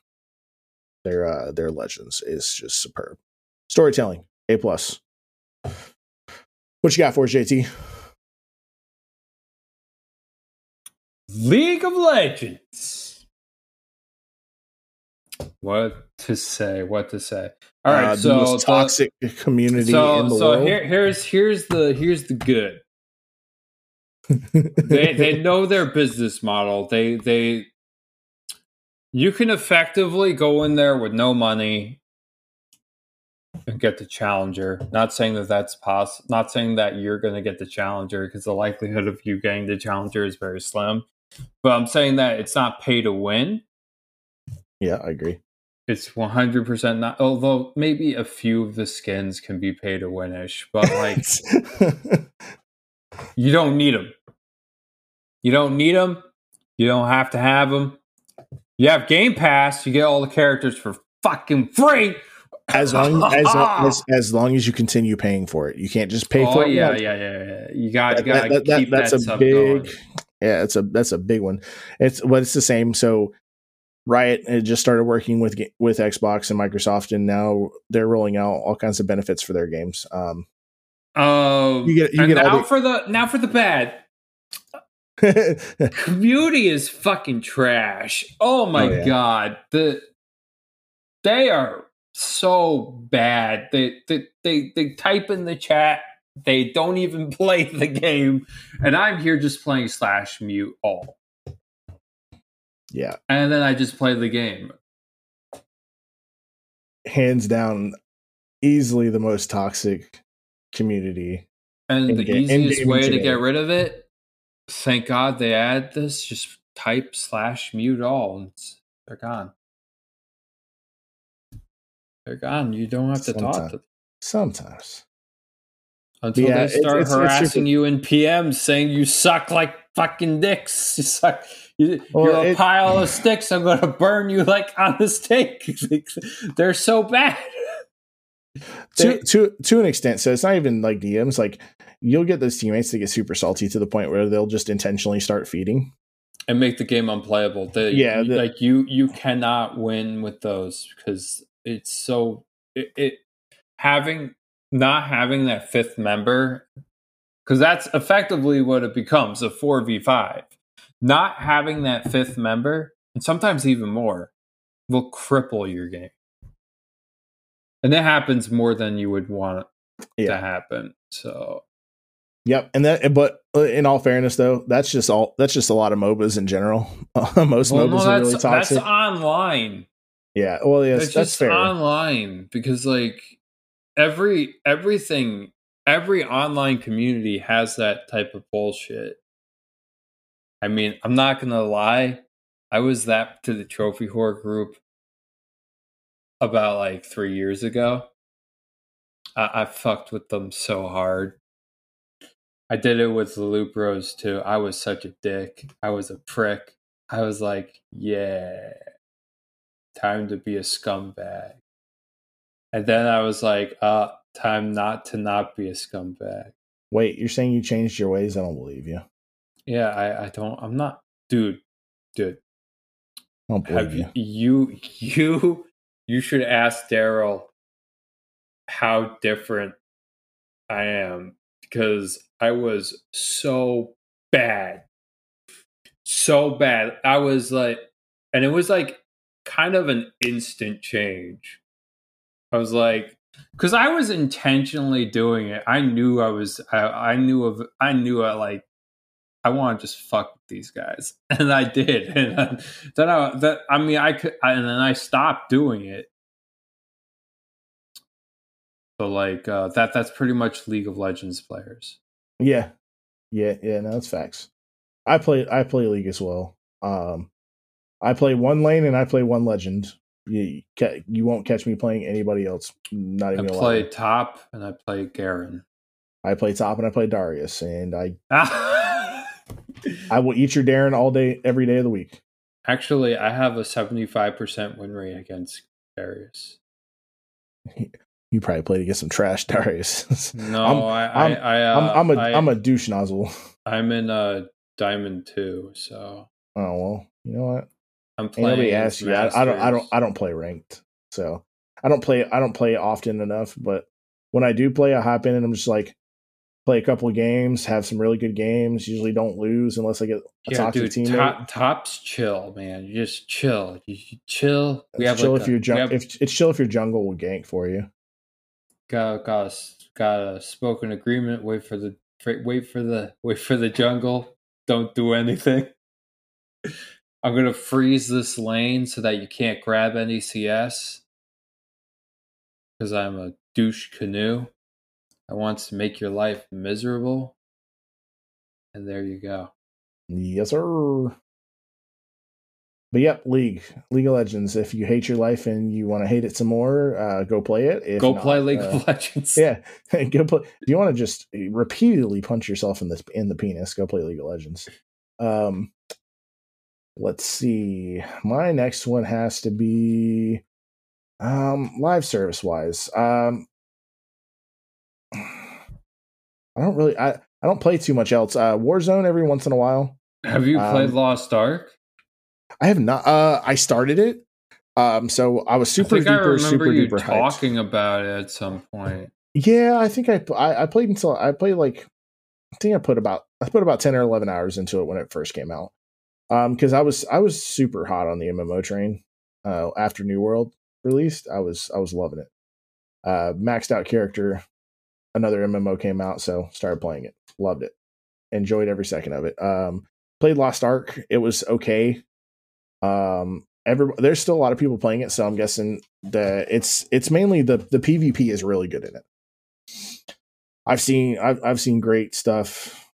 Speaker 1: their uh their legends is just superb. Storytelling a plus. What you got for us, JT?
Speaker 2: League of Legends. What to say? What to say? All right,
Speaker 1: Uh,
Speaker 2: so
Speaker 1: the most
Speaker 2: the-
Speaker 1: toxic community
Speaker 2: so
Speaker 1: in the
Speaker 2: so
Speaker 1: world.
Speaker 2: here, here's here's the here's the good. they they know their business model. They they you can effectively go in there with no money and get the challenger. Not saying that that's possible. Not saying that you're going to get the challenger because the likelihood of you getting the challenger is very slim. But I'm saying that it's not pay to win.
Speaker 1: Yeah, I agree.
Speaker 2: It's 100% not. Although maybe a few of the skins can be pay to winish, but like You don't need them. You don't need them. You don't have to have them. You have Game Pass. You get all the characters for fucking free.
Speaker 1: as long as, as as long as you continue paying for it, you can't just pay
Speaker 2: oh
Speaker 1: for it.
Speaker 2: yeah,
Speaker 1: once.
Speaker 2: yeah, yeah, yeah. You got, you got
Speaker 1: that- that- that's
Speaker 2: that
Speaker 1: a big
Speaker 2: going.
Speaker 1: yeah it's a that's a big one it's but it's the same so riot had just started working with with xbox and microsoft and now they're rolling out all kinds of benefits for their games um
Speaker 2: Oh,
Speaker 1: You get- you get
Speaker 2: now
Speaker 1: the-
Speaker 2: for the now for the bad. Community is fucking trash. Oh my
Speaker 1: Oh, yeah.
Speaker 2: god, the they are so bad. They, they they they type in the chat. They don't even play the game, and I'm here just playing slash mute all,
Speaker 1: yeah
Speaker 2: and then I just play the game.
Speaker 1: hands down easily the most toxic community
Speaker 2: And the
Speaker 1: ga-
Speaker 2: easiest way to get rid of it, thank God they add this. Just type slash mute all, and it's, they're gone. They're gone. You don't have to talk to them
Speaker 1: sometimes
Speaker 2: until
Speaker 1: Yeah,
Speaker 2: they start
Speaker 1: it's- it's
Speaker 2: harassing
Speaker 1: super-
Speaker 2: you in PMs, saying you suck like fucking dicks. You suck. You,
Speaker 1: Well,
Speaker 2: you're a pile of sticks. I'm gonna burn you like on a stake. they're so bad. They-
Speaker 1: to to to an extent so it's not even like dms like you'll get those teammates that get super salty to the point where they'll just intentionally start feeding
Speaker 2: and make the game unplayable. The,
Speaker 1: Yeah, the-
Speaker 2: like you you cannot win with those because it's so it, it having not having that fifth member because that's effectively what it becomes a four v five. Not having that fifth member and sometimes even more will cripple your game, and that happens more than you would want it to happen. So
Speaker 1: Yep, and that. But uh, in all fairness, though, that's just all. That's just a lot of MOBAs in general. Most
Speaker 2: well,
Speaker 1: MOBAs
Speaker 2: no,
Speaker 1: are really toxic.
Speaker 2: that's online.
Speaker 1: yeah, well, yes,
Speaker 2: it's
Speaker 1: that's
Speaker 2: just
Speaker 1: fair.
Speaker 2: online because like every everything every online community has that type of bullshit i mean i'm not gonna lie i was that to the trophy whore group about like three years ago i, I fucked with them so hard i did it with the Loot Bros too i was such a dick i was a prick i was like yeah time to be a scumbag and then I was like, uh, time not to not be a scumbag.
Speaker 1: Wait, you're saying you changed your ways? I don't believe you.
Speaker 2: Yeah, I, I don't I'm not dude, dude.
Speaker 1: I don't believe
Speaker 2: Have
Speaker 1: you.
Speaker 2: you you you you should ask Darrell how different I am because I was so bad. So bad. I was like and it was like kind of an instant change. I was like, because I was intentionally doing it. I knew I was. I, I knew of. I knew I like. I want to just fuck these guys, and I did. And then, then I that I mean I could, I, and then I stopped doing it. So like uh, that. That's pretty much League of Legends players.
Speaker 1: Yeah, yeah, yeah. No, that's facts. I play. I play League as well. Um, I play one lane and I play one legend. You you won't catch me playing anybody else. Not even gonna
Speaker 2: play top and I play Garen.
Speaker 1: I play top and I play Darius, and I! I will eat your Garen all day, every day of the week.
Speaker 2: Actually, I have a seventy-five percent win rate against Darius.
Speaker 1: You probably played against some trash, Darius.
Speaker 2: No,
Speaker 1: I'm-
Speaker 2: I, I,
Speaker 1: I'm-
Speaker 2: I, uh,
Speaker 1: I'm, I'm a
Speaker 2: I,
Speaker 1: am a douche nozzle.
Speaker 2: I'm in uh Diamond Two, so
Speaker 1: Oh well, you know what?
Speaker 2: I'm
Speaker 1: Ain't
Speaker 2: playing.
Speaker 1: nobody asked you. I, I don't. I don't. I don't play ranked. So I don't play. I don't play often enough. But when I do play, I hop in and I'm just like play a couple of games, have some really good games. Usually don't lose unless I get a
Speaker 2: Yeah,
Speaker 1: toxic
Speaker 2: dude,
Speaker 1: teammate.
Speaker 2: top, tops chill, man. You just chill. You, chill. We
Speaker 1: it's
Speaker 2: have
Speaker 1: chill
Speaker 2: like
Speaker 1: if
Speaker 2: a-
Speaker 1: your
Speaker 2: we
Speaker 1: jung-
Speaker 2: have-
Speaker 1: if it's chill if your jungle will gank for you.
Speaker 2: got got a, got a spoken agreement. Wait for the wait for the wait for the jungle. Don't do anything. I'm gonna freeze this lane so that you can't grab any CS because I'm a douche canoe. I want to make your life miserable, and there you go.
Speaker 1: Yes, sir. But yep, League, League of Legends. If you hate your life and you want to hate it some more, uh, go play it. If
Speaker 2: go
Speaker 1: not,
Speaker 2: play League
Speaker 1: uh,
Speaker 2: of Legends.
Speaker 1: Yeah, go play. If you want to just repeatedly punch yourself in this in the penis, go play League of Legends. Um, let's see. My next one has to be um live service wise. Um, I don't really. I I don't play too much else. Uh, Warzone every once in a while.
Speaker 2: Have you played
Speaker 1: Um,
Speaker 2: Lost Ark?
Speaker 1: I have not. Uh, I started it. Um, so I was super
Speaker 2: I think I
Speaker 1: duper,
Speaker 2: remember
Speaker 1: super
Speaker 2: you
Speaker 1: duper hyped.
Speaker 2: talking about it at some point.
Speaker 1: Yeah, I think I, I I played until I played like I think I put about I put about ten or eleven hours into it when it first came out. Um, because I was I was super hot on the MMO train. Uh, after New World released, I was I was loving it. Uh, maxed out character. Another MMO came out, so started playing it. Loved it. Enjoyed every second of it. Um, played Lost Ark. It was okay. Um, every there's still a lot of people playing it, so I'm guessing that it's it's mainly the the PvP is really good in it. I've seen I've I've seen great stuff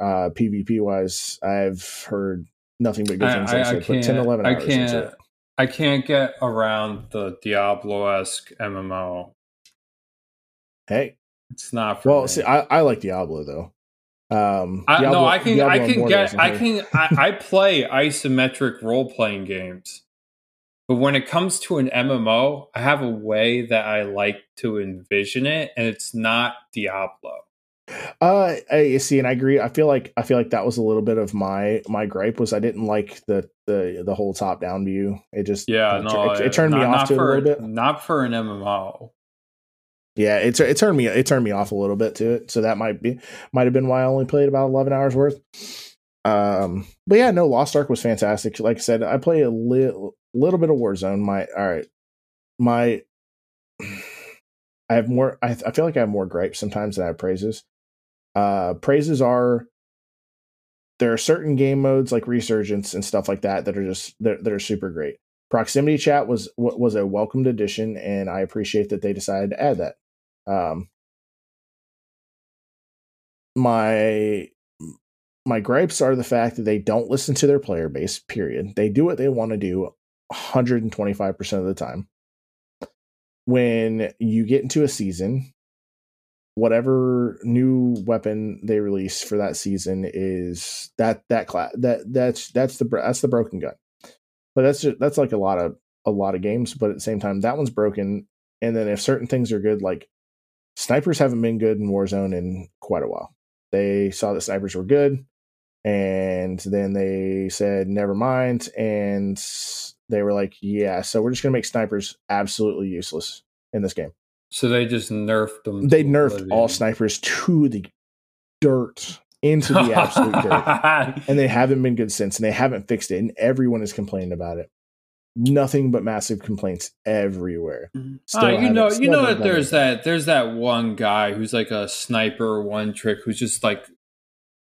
Speaker 1: uh PvP wise. I've heard nothing but good
Speaker 2: I,
Speaker 1: things.
Speaker 2: I,
Speaker 1: I,
Speaker 2: I can't.
Speaker 1: 10, 11
Speaker 2: I can't. I can't get around the Diablo esque MMO.
Speaker 1: Hey,
Speaker 2: It's not for
Speaker 1: well,
Speaker 2: me.
Speaker 1: see, I, I like Diablo though. Um,
Speaker 2: I,
Speaker 1: Diablo-
Speaker 2: no, I can.
Speaker 1: Diablo
Speaker 2: I can get. I can. I, I play isometric role playing games, but when it comes to an MMO, I have a way that I like to envision it, and it's not Diablo.
Speaker 1: Uh, I see, and I agree. I feel like I feel like that was a little bit of my my gripe was I didn't like the the the whole top down view. It just
Speaker 2: Yeah,
Speaker 1: it,
Speaker 2: no,
Speaker 1: it, it turned me
Speaker 2: not-
Speaker 1: off to it a little bit.
Speaker 2: Not for an MMO.
Speaker 1: Yeah, it it turned me it turned me off a little bit to it. So that might be might have been why I only played about eleven hours worth. Um, but yeah, no, Lost Ark was fantastic. Like I said, I play a little little bit of Warzone. My all right, my I have more. I, I feel like I have more gripes sometimes than I have praises. Uh, praises are there are certain game modes like Resurgence and stuff like that that are just that, that are super great. Proximity chat was wa- was a welcomed addition, and I appreciate that they decided to add that. Um, my my gripes are the fact that they don't listen to their player base. Period. They do what they want to do, 125 percent of the time. When you get into a season, whatever new weapon they release for that season is that that class that that's that's the that's the broken gun. But that's just, that's like a lot of a lot of games. But at the same time, that one's broken. And then if certain things are good, like snipers haven't been good in Warzone in quite a while. They saw that snipers were good, and then they said never mind, and they were like, yeah, so we're just gonna make snipers absolutely useless in this game.
Speaker 2: So they just nerfed them.
Speaker 1: They nerfed
Speaker 2: oblivion.
Speaker 1: all snipers to the dirt, into the absolute dirt. And they haven't been good since, and they haven't fixed it. And everyone is complaining about it. Nothing but massive complaints everywhere. Still
Speaker 2: Ah, you know, you know that there's
Speaker 1: anything.
Speaker 2: that there's that one guy who's like a sniper, one trick, who's just like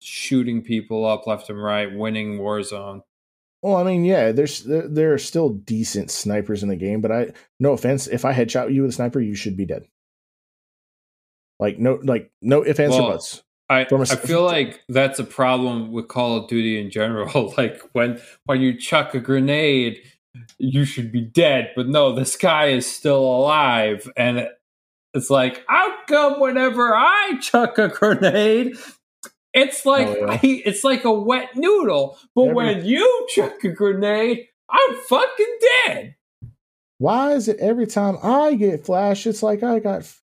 Speaker 2: shooting people up left and right, winning Warzone.
Speaker 1: Well, I mean, yeah, there's there, there are still decent snipers in the game, but I no offense, if I headshot you with a sniper, you should be dead. Like no, like no if ands or
Speaker 2: Well,
Speaker 1: buts.
Speaker 2: I,
Speaker 1: From a
Speaker 2: I
Speaker 1: s-
Speaker 2: feel like that's a problem with Call of Duty in general. like when when you chuck a grenade, you should be dead, but no, this guy is still alive, and it's like, how come whenever I chuck a grenade, it's like
Speaker 1: Oh, yeah.
Speaker 2: I, it's like a wet noodle, but
Speaker 1: Every-
Speaker 2: when you chuck a grenade, I'm fucking dead.
Speaker 1: Why is it every time I get flash, it's like I got f-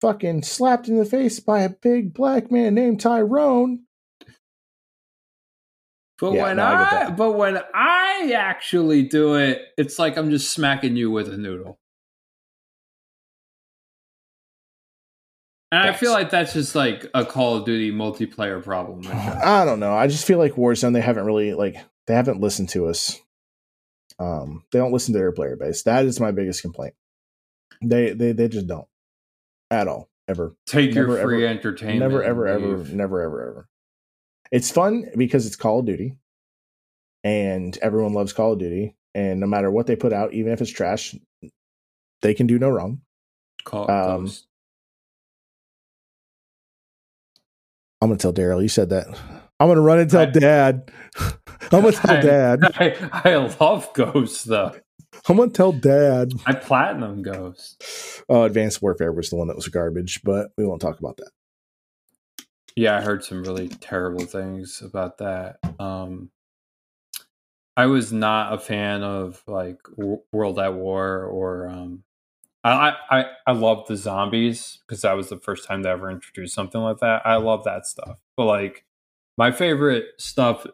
Speaker 1: fucking slapped in the face by a big black man named Tyrone?
Speaker 2: But
Speaker 1: Yeah,
Speaker 2: when
Speaker 1: no, I
Speaker 2: I, but when I actually do it, it's like I'm just smacking you with a noodle. And I feel like that's just like a Call of Duty multiplayer problem.
Speaker 1: I don't know. I just feel like Warzone, they haven't really like they haven't listened to us. Um, they don't listen to their player base. That is my biggest complaint. They they they just don't at all ever.
Speaker 2: Take your free
Speaker 1: ever-
Speaker 2: entertainment.
Speaker 1: Never ever ever never ever ever. It's fun because it's Call of Duty, and everyone loves Call of Duty. And no matter what they put out, even if it's trash, they can do no wrong.
Speaker 2: Call
Speaker 1: Um,
Speaker 2: Ghost.
Speaker 1: I'm gonna tell Darrell you said that. I'm gonna run and tell
Speaker 2: I-
Speaker 1: Dad. I'm gonna tell
Speaker 2: I-
Speaker 1: Dad.
Speaker 2: I, I love Ghost though.
Speaker 1: I'm gonna tell Dad.
Speaker 2: I platinum Ghost.
Speaker 1: Oh, Advanced Warfare was the one that was garbage, but we won't talk about that.
Speaker 2: Yeah, I heard some really terrible things about that. Um, I was not a fan of like W- World at War or um, I I I love the zombies because that was the first time they ever introduced something like that. I love that stuff, but like my favorite stuff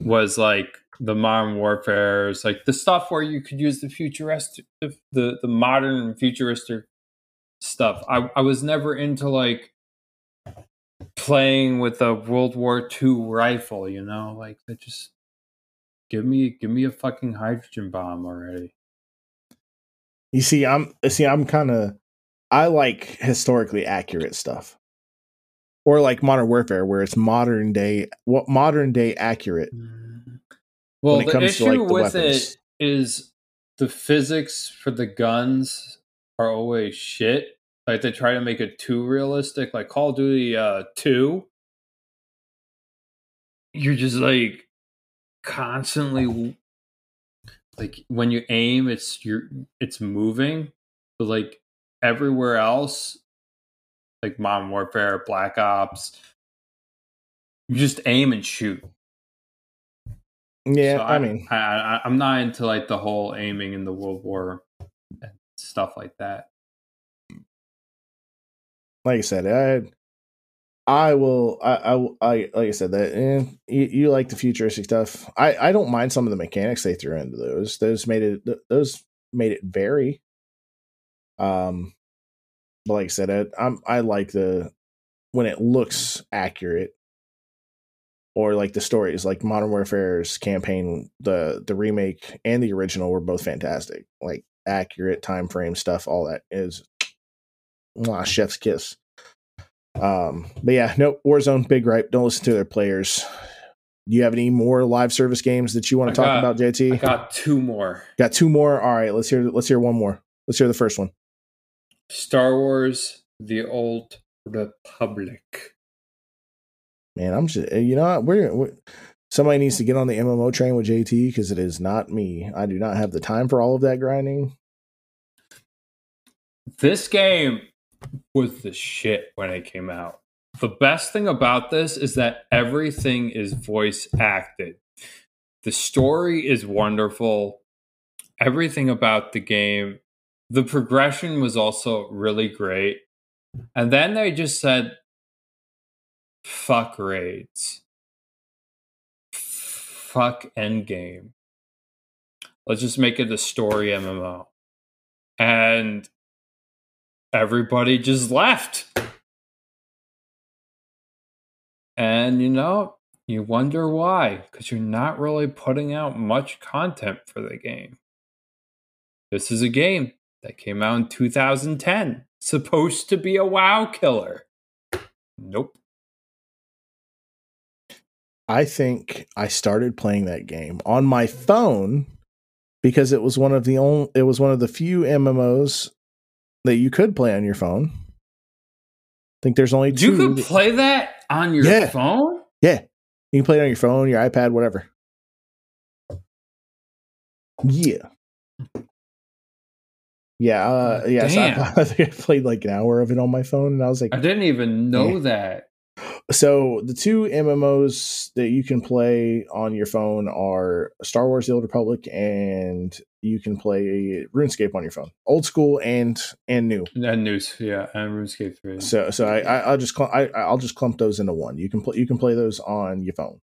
Speaker 2: was like the modern warfares, like the stuff where you could use the futuristic, the the, the modern futuristic stuff. I I was never into like playing with a World War II rifle, you know, like that just give me give me a fucking hydrogen bomb already.
Speaker 1: You see, I'm see, I'm kind of I like historically accurate stuff, or like Modern Warfare, where it's modern day, what modern day accurate. Mm.
Speaker 2: Well,
Speaker 1: it
Speaker 2: the
Speaker 1: comes to,
Speaker 2: issue
Speaker 1: like, the
Speaker 2: with
Speaker 1: weapons.
Speaker 2: it is the physics for the guns are always shit. Like they try to make it too realistic. Like Call of Duty uh, Two, you're just like constantly like when you aim, it's you're it's moving, but like everywhere else, like Modern Warfare, Black Ops, you just aim and shoot.
Speaker 1: Yeah,
Speaker 2: So
Speaker 1: I, mean,
Speaker 2: I, I, I'm not into like the whole aiming in the World War and stuff like that.
Speaker 1: Like I said, I I will I I, I like I said that eh, you, you like the futuristic stuff. I I don't mind some of the mechanics they threw into those. Those made it those made it vary. Um, but like I said, I, I'm I like the when it looks accurate, or like the stories, like Modern Warfare's campaign, the the remake and the original were both fantastic. Like accurate time frame stuff, all that is mwah, chef's kiss. Um, but yeah, no Warzone, big gripe. Don't listen to their players. Do you have any more live service games that you want to talk
Speaker 2: got-
Speaker 1: about, JT?
Speaker 2: I got two more.
Speaker 1: Got two more. All right, let's hear. Let's hear one more. Let's hear the first one.
Speaker 2: Star Wars: The Old Republic.
Speaker 1: Man, I'm just. You know, what? we're, we're somebody needs to get on the MMO train with JT because it is not me. I do not have the time for all of that grinding.
Speaker 2: This game was the shit when it came out. The best thing about this is that everything is voice acted. The story is wonderful. Everything about the game, the progression was also really great. And then they just said, fuck raids. Fuck endgame. Let's just make it a story MMO. And everybody just left. And you know, you wonder why, because you're not really putting out much content for the game. This is a game that came out in 2010, supposed to be a WoW killer. Nope.
Speaker 1: I think I started playing that game on my phone because it was one of the only. It was one of the few MMOs that you could play on your phone. I think there's only two.
Speaker 2: You could play that on your
Speaker 1: Yeah.
Speaker 2: phone?
Speaker 1: Yeah. You can play it on your phone, your iPad, whatever. Yeah. Yeah, uh, yeah. I, I think I played like an hour of it on my phone, and I was like,
Speaker 2: I didn't even know that.
Speaker 1: So the two MMOs that you can play on your phone are Star Wars: The Old Republic, and you can play RuneScape on your phone, old school and and new.
Speaker 2: And news, yeah, and RuneScape three.
Speaker 1: So so I, I I'll just cl- I I'll just clump those into one. You can play you can play those on your phone.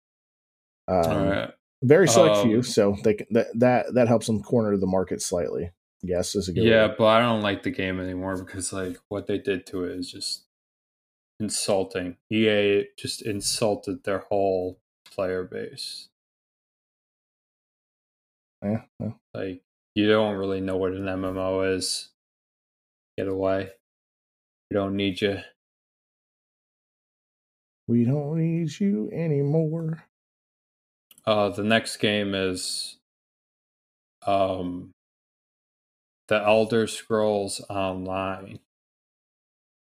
Speaker 1: Um,
Speaker 2: All right.
Speaker 1: Very select
Speaker 2: Um,
Speaker 1: few, so they can, that that that helps them corner the market slightly. Yes, is a good.
Speaker 2: Yeah,
Speaker 1: way.
Speaker 2: but I don't like the game anymore because like what they did to it is just insulting. EA just insulted their whole player base.
Speaker 1: Yeah, well,
Speaker 2: Like you don't really know what an MMO is. Get away. We don't need you.
Speaker 1: we don't need you anymore.
Speaker 2: Uh, the next game is um, the Elder Scrolls Online.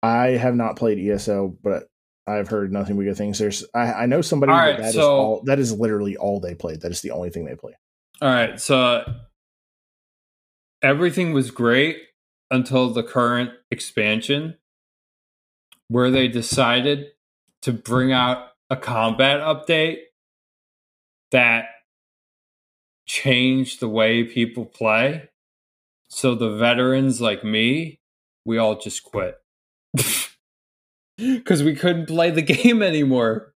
Speaker 1: I have not played ESO, but I've heard nothing but good things. There's I, I know somebody
Speaker 2: All
Speaker 1: that
Speaker 2: right,
Speaker 1: that is
Speaker 2: so-
Speaker 1: all that is literally all they played. That is the only thing they play.
Speaker 2: All right, so everything was great until the current expansion, where they decided to bring out a combat update that changed the way people play. So the veterans like me, we all just quit. Because we couldn't play the game anymore.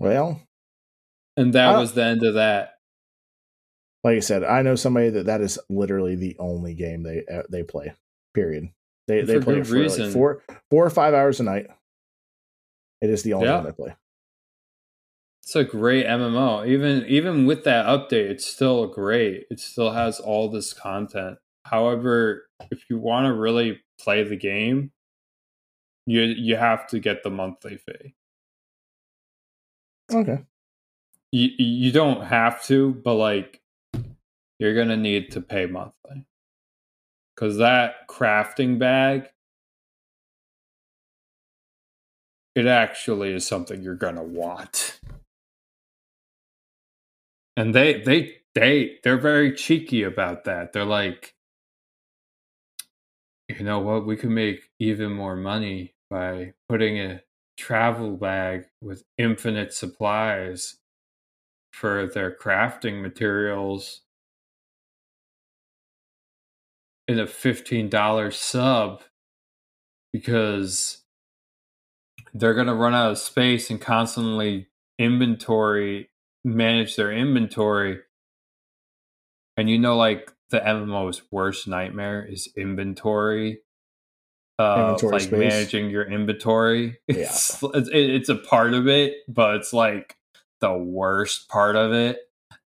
Speaker 1: Well,
Speaker 2: And that was the end of that.
Speaker 1: like I said, I know somebody that that is literally the only game they uh, they play. Period. They they play it for like four four or five hours a night. It is the only
Speaker 2: Yeah.
Speaker 1: one they play.
Speaker 2: It's a great MMO. Even even with that update, it's still great. It still has all this content. However, if you want to really play the game, you you have to get the monthly fee.
Speaker 1: Okay.
Speaker 2: You you don't have to, but like you're gonna need to pay monthly because that crafting bag, it actually is something you're gonna want. And they they they they're very cheeky about that. They're like, you know what, we could make even more money by putting a travel bag with infinite supplies for their crafting materials in a $15 sub because they're going to run out of space and constantly inventory manage their inventory. And you know like the MMO's worst nightmare is inventory uh
Speaker 1: Inventory
Speaker 2: like
Speaker 1: space.
Speaker 2: managing your inventory
Speaker 1: Yeah.
Speaker 2: it's, it's it's a part of it but it's like the worst part of it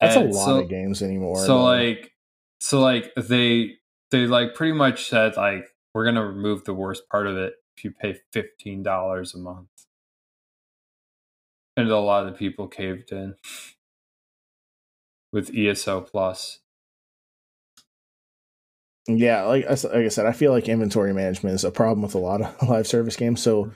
Speaker 1: That's a lot
Speaker 2: so-
Speaker 1: of games anymore.
Speaker 2: so
Speaker 1: though.
Speaker 2: like so like they they like pretty much said like we're gonna remove the worst part of it if you pay fifteen dollars a month. And a lot of people caved in with ESO plus.
Speaker 1: Yeah, like I like I said, I feel like inventory management is a problem with a lot of live service games. So,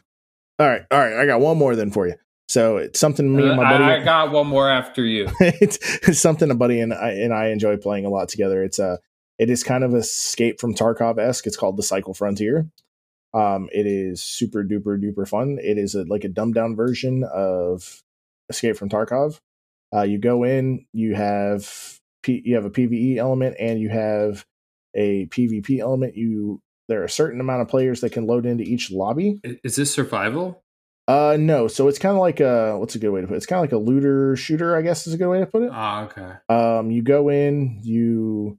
Speaker 1: all right, all right, I got one more then for you. So it's something me and my buddy.
Speaker 2: I, I got one more after you.
Speaker 1: it's, it's something a buddy and I and I enjoy playing a lot together. It's a it is kind of a escape from Tarkov esque. It's called the Cycle Frontier. Um, it is super duper duper fun. It is a, like a dumbed down version of Escape from Tarkov. Uh, you go in, you have P, you have a PVE element and you have a PvP element. You there are a certain amount of players that can load into each lobby.
Speaker 2: Is this survival?
Speaker 1: Uh, no, so it's kind of like a what's a good way to put it? It's kind of like a looter shooter, I guess is a good way to put it.
Speaker 2: Ah, okay.
Speaker 1: um you go in you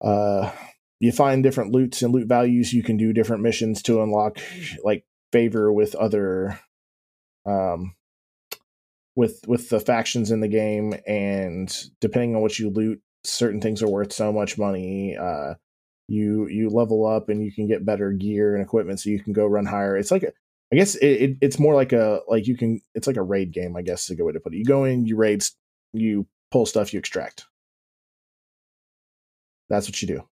Speaker 1: uh you find different loots and loot values you can do different missions to unlock like favor with other um with with the factions in the game and depending on what you loot certain things are worth so much money uh you you level up and you can get better gear and equipment so you can go run higher. It's like a, i guess it, it, it's more like a like you can it's like a raid game i guess is a good way to put it. You go in you raid you pull stuff you extract. That's what you do.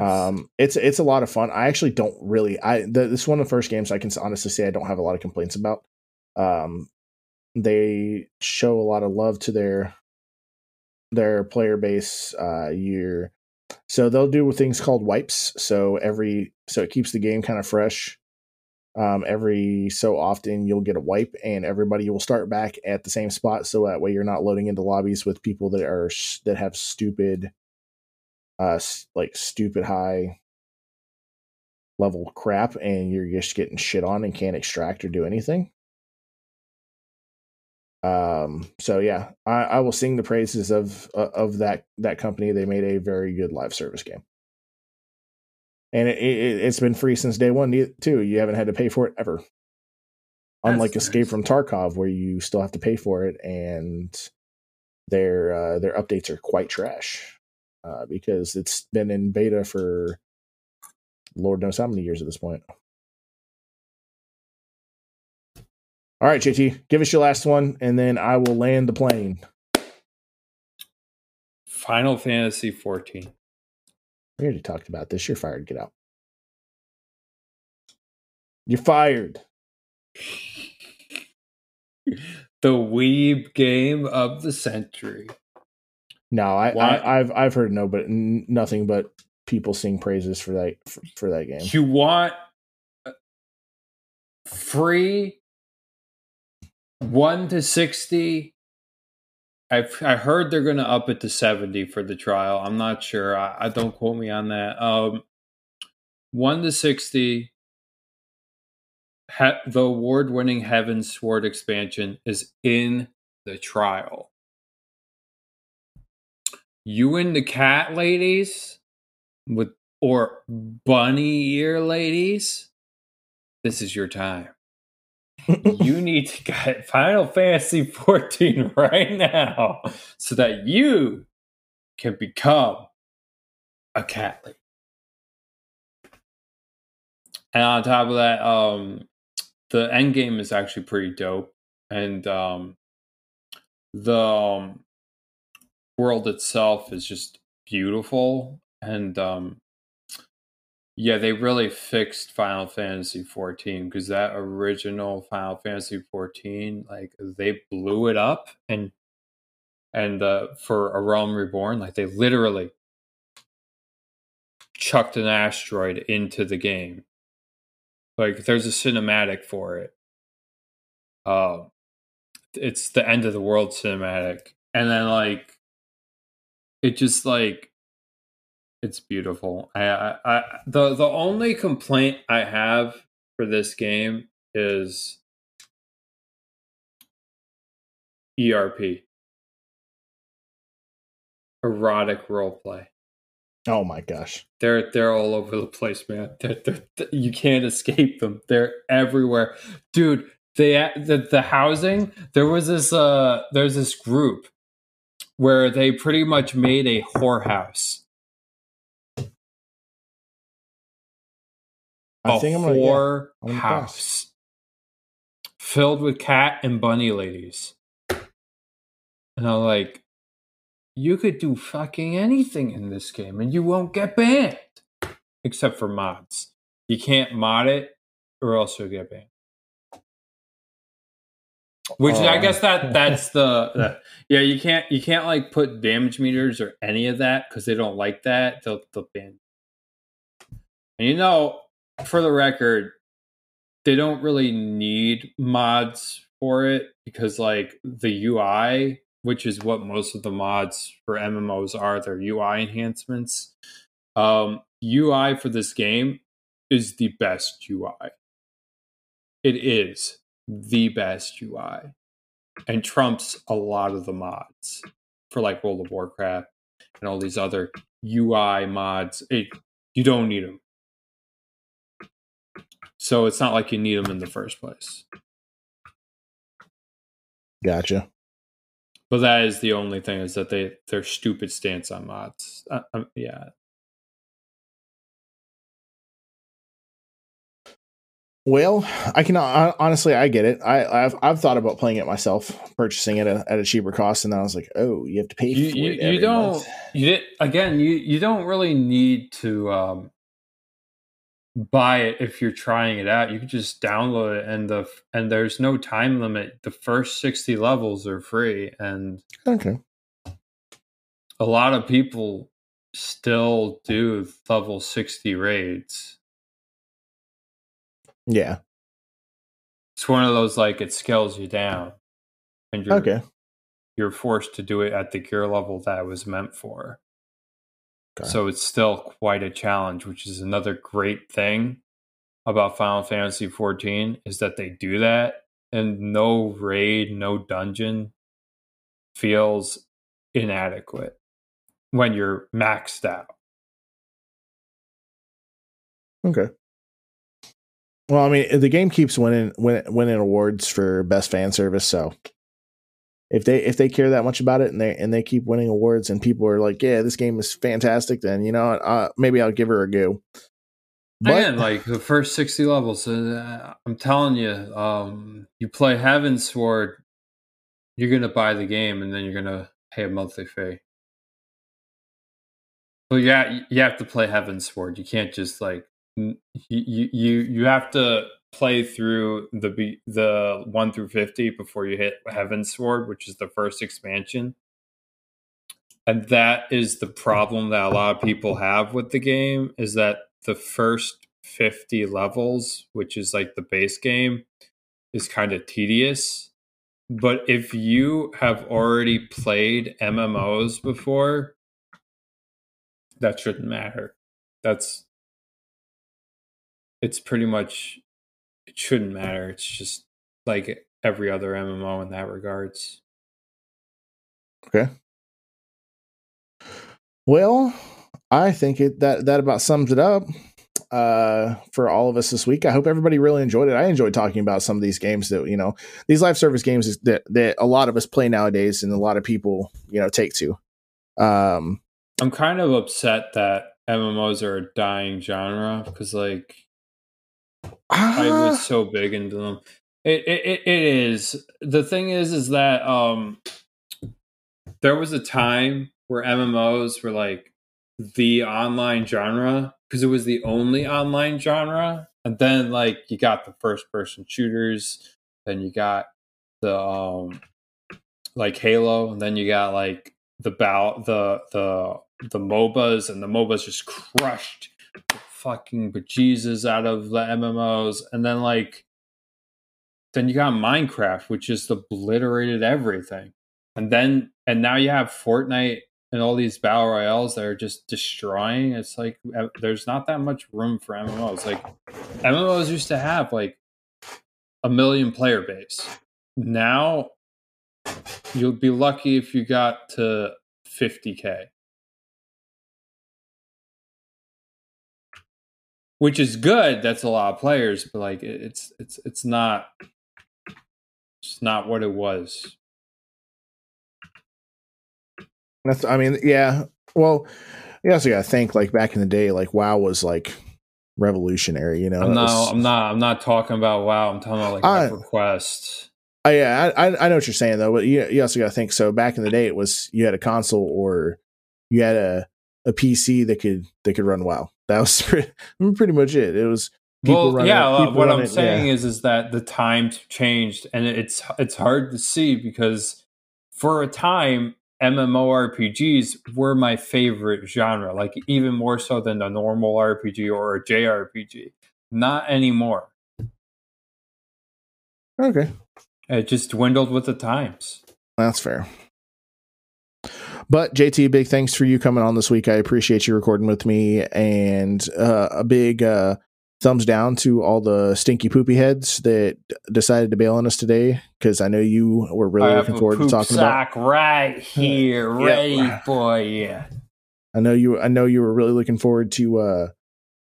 Speaker 1: Um it's it's a lot of fun. I actually don't really i the, this is one of the first games i can honestly say i don't have a lot of complaints about. Um they show a lot of love to their their player base uh you're So they'll do things called wipes. So every so it keeps the game kind of fresh. Um, every so often you'll get a wipe, and everybody will start back at the same spot. So that way you're not loading into lobbies with people that are that have stupid, uh, like stupid high level crap, and you're just getting shit on and can't extract or do anything. Um. So yeah, I, I will sing the praises of uh, of that that company. They made a very good live service game, and it, it it's been free since day one ne- too. You haven't had to pay for it ever. Unlike
Speaker 2: That's
Speaker 1: Escape from Tarkov, where you still have to pay for it, and their uh, their updates are quite trash uh, because it's been in beta for Lord knows how many years at this point. All right, JT, give us your last one, and then I will land the plane.
Speaker 2: Final Fantasy 14.
Speaker 1: We already talked about this. You're fired. Get out. You're fired.
Speaker 2: The weeb game of the century.
Speaker 1: No, I,
Speaker 2: Why-
Speaker 1: I I've I've heard no, but n- nothing but people sing praises for that for, for that game.
Speaker 2: You want uh, free 1 to 60 I've I heard they're going to up it to 70 for the trial. I'm not sure. I, I don't quote me on that. Um 1 to 60 ha- the award-winning Heavensward expansion is in the trial. You and the cat ladies with or bunny ear ladies, this is your time. You need to get Final Fantasy 14 right now so that you can become a cat. And on top of that, um, the end game is actually pretty dope, and um, the um, world itself is just beautiful, and um, yeah, they really fixed Final Fantasy 14 because that original Final Fantasy 14, like they blew it up, and and uh, for A Realm Reborn, like they literally chucked an asteroid into the game. Like there's a cinematic for it. Uh, it's the end of the world cinematic, and then like it just like it's beautiful. I, I, I the the only complaint I have for this game is ERP, erotic roleplay.
Speaker 1: Oh my gosh.
Speaker 2: They're they're all over the place, man. They're, they're, th- you can't escape them. They're everywhere, dude. They the the housing. There was this uh, there's this group where they pretty much made a whorehouse.
Speaker 1: I
Speaker 2: a
Speaker 1: think I'm gonna yeah,
Speaker 2: house
Speaker 1: pass.
Speaker 2: filled with cat and bunny ladies. And I'm like, you could do fucking anything in this game and you won't get banned. Except for mods. You can't mod it or else you'll get banned. Which I guess that that's the, the yeah you can't you can't like put damage meters or any of that because they don't like that they'll they'll ban. And you know, for the record, they don't really need mods for it because like the UI, which is what most of the mods for MMOs are, they're UI enhancements. Um, UI for this game is the best UI. It is the best UI and trumps a lot of the mods for like World of Warcraft and all these other UI mods. It, you don't need them. So it's not like you need them in the first place.
Speaker 1: Gotcha.
Speaker 2: But that is the only thing is that they their stupid stance on mods. Uh, um, yeah,
Speaker 1: Well, I can hon- honestly, I get it. I, I've I've thought about playing it myself, purchasing it at a, at a cheaper cost, and then I was like, oh, you have to pay
Speaker 2: you
Speaker 1: for
Speaker 2: you,
Speaker 1: it.
Speaker 2: you don't
Speaker 1: month.
Speaker 2: you did again you you don't really need to um, buy it if you're trying it out. You can just download it and the and there's no time limit. The first sixty levels are free, and
Speaker 1: Okay.
Speaker 2: a lot of people still do level 60 raids.
Speaker 1: Yeah.
Speaker 2: It's one of those like it scales you down. And you're
Speaker 1: Okay.
Speaker 2: you're forced to do it at the gear level that it was meant for.
Speaker 1: Okay.
Speaker 2: So it's still quite a challenge, which is another great thing about Final Fantasy 14 is that they do that and no raid, no dungeon feels inadequate when you're maxed out.
Speaker 1: Okay. Well, I mean, the game keeps winning win, winning awards for best fan service, so if they if they care that much about it and they and they keep winning awards and people are like, yeah, this game is fantastic, then you know, uh, maybe I'll give her a go. But
Speaker 2: Again, like the first 60 levels, uh, I'm telling you, um, you play Heavensward, you're to buy the game and then you're to pay a monthly fee. But yeah, you have to play Heavensward. You can't just like you you you have to play through the the 1 through 50 before you hit Heavensward, which is the first expansion. And that is the problem that a lot of people have with the game is that the first 50 levels, which is like the base game, is kind of tedious. But if you have already played MMOs before, that shouldn't matter. That's it's pretty much it shouldn't matter. It's just like every other MMO in that regards.
Speaker 1: Okay. Well, I think it that that about sums it up uh for all of us this week. I hope everybody really enjoyed it. I enjoyed talking about some of these games that, you know, these live service games is that that a lot of us play nowadays and a lot of people, you know, take to. Um
Speaker 2: I'm kind of upset that MMOs are a dying genre because like I
Speaker 1: ah,
Speaker 2: was so big into them. It, it it is. The thing is is that um there was a time where MMOs were like the online genre because it was the only online genre. And then like you got the first person shooters, then you got the um like Halo, and then you got like the bow the the the MOBAs and the MOBAs just crushed fucking bejesus out of the MMOs. And then like then you got Minecraft, which just obliterated everything. And then and now you have Fortnite and all these battle royales that are just destroying. It's like there's not that much room for MMOs. Like MMOs used to have like a million player base. Now you'll be lucky if you got to 50k. Which is good. That's a lot of players, but like it's it's it's not it's not what it was.
Speaker 1: that's I mean, yeah. Well, you also gotta think like back in the day, like WoW was like revolutionary, you know.
Speaker 2: I'm not.
Speaker 1: was-
Speaker 2: I'm not. I'm not talking about WoW. I'm talking about like
Speaker 1: I-
Speaker 2: EverQuest.
Speaker 1: Oh, uh, yeah, I, I I know what you're saying though, but you you also got to think. So back in the day, it was you had a console or you had a a PC that could that could run WoW. That was pretty, pretty much it. It was people
Speaker 2: Well,
Speaker 1: running
Speaker 2: yeah.
Speaker 1: it-
Speaker 2: uh,
Speaker 1: people
Speaker 2: what I'm
Speaker 1: it,
Speaker 2: saying
Speaker 1: yeah.
Speaker 2: is, is that the times changed, and it's it's hard to see because for a time, MMORPGs were my favorite genre, like even more so than a normal RPG or a JRPG. Not anymore.
Speaker 1: okay.
Speaker 2: It just dwindled with the times.
Speaker 1: That's fair. But JT, big thanks for you coming on this week. I appreciate you recording with me, and uh, a big uh, thumbs down to all the stinky poopy heads that decided to bail on us today. Because I know you were really
Speaker 2: I
Speaker 1: looking forward to talking about.
Speaker 2: right here, ready for you.
Speaker 1: I know you. I know you were really looking forward to uh,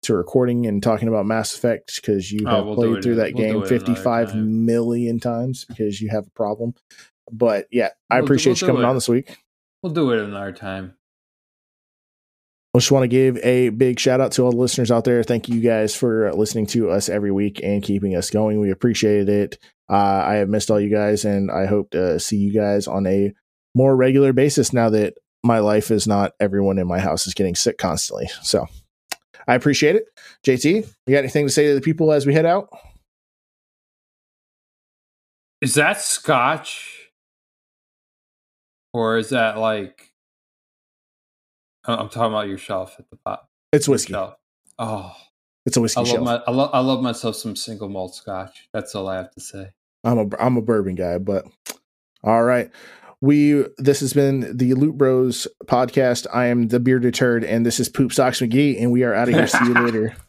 Speaker 1: to recording and talking about Mass Effect because you
Speaker 2: Oh,
Speaker 1: have
Speaker 2: we'll
Speaker 1: played through that
Speaker 2: we'll
Speaker 1: game fifty five million times because you have a problem. But yeah, I
Speaker 2: We'll do-
Speaker 1: appreciate
Speaker 2: we'll
Speaker 1: you coming
Speaker 2: it.
Speaker 1: on this week.
Speaker 2: We'll do it another time.
Speaker 1: I just want to give a big shout out to all the listeners out there. Thank you guys for listening to us every week and keeping us going. We appreciate it. Uh, I have missed all you guys, and I hope to see you guys on a more regular basis now that my life is not everyone in my house is getting sick constantly. So I appreciate it. JT, you got anything to say to the people as we head out?
Speaker 2: Is that scotch? or is that like? I'm talking about your shelf at the top?
Speaker 5: It's whiskey.
Speaker 2: Shelf. Oh,
Speaker 5: it's a whiskey
Speaker 2: I love
Speaker 5: shelf.
Speaker 2: My, I, lo- I love myself some single malt Scotch. That's all I have to say.
Speaker 5: I'm a I'm a bourbon guy, but all right. We this has been the Loot Bros podcast. I am the bearded turd, and this is Poop Socks McGee, and we are out of here. See you later.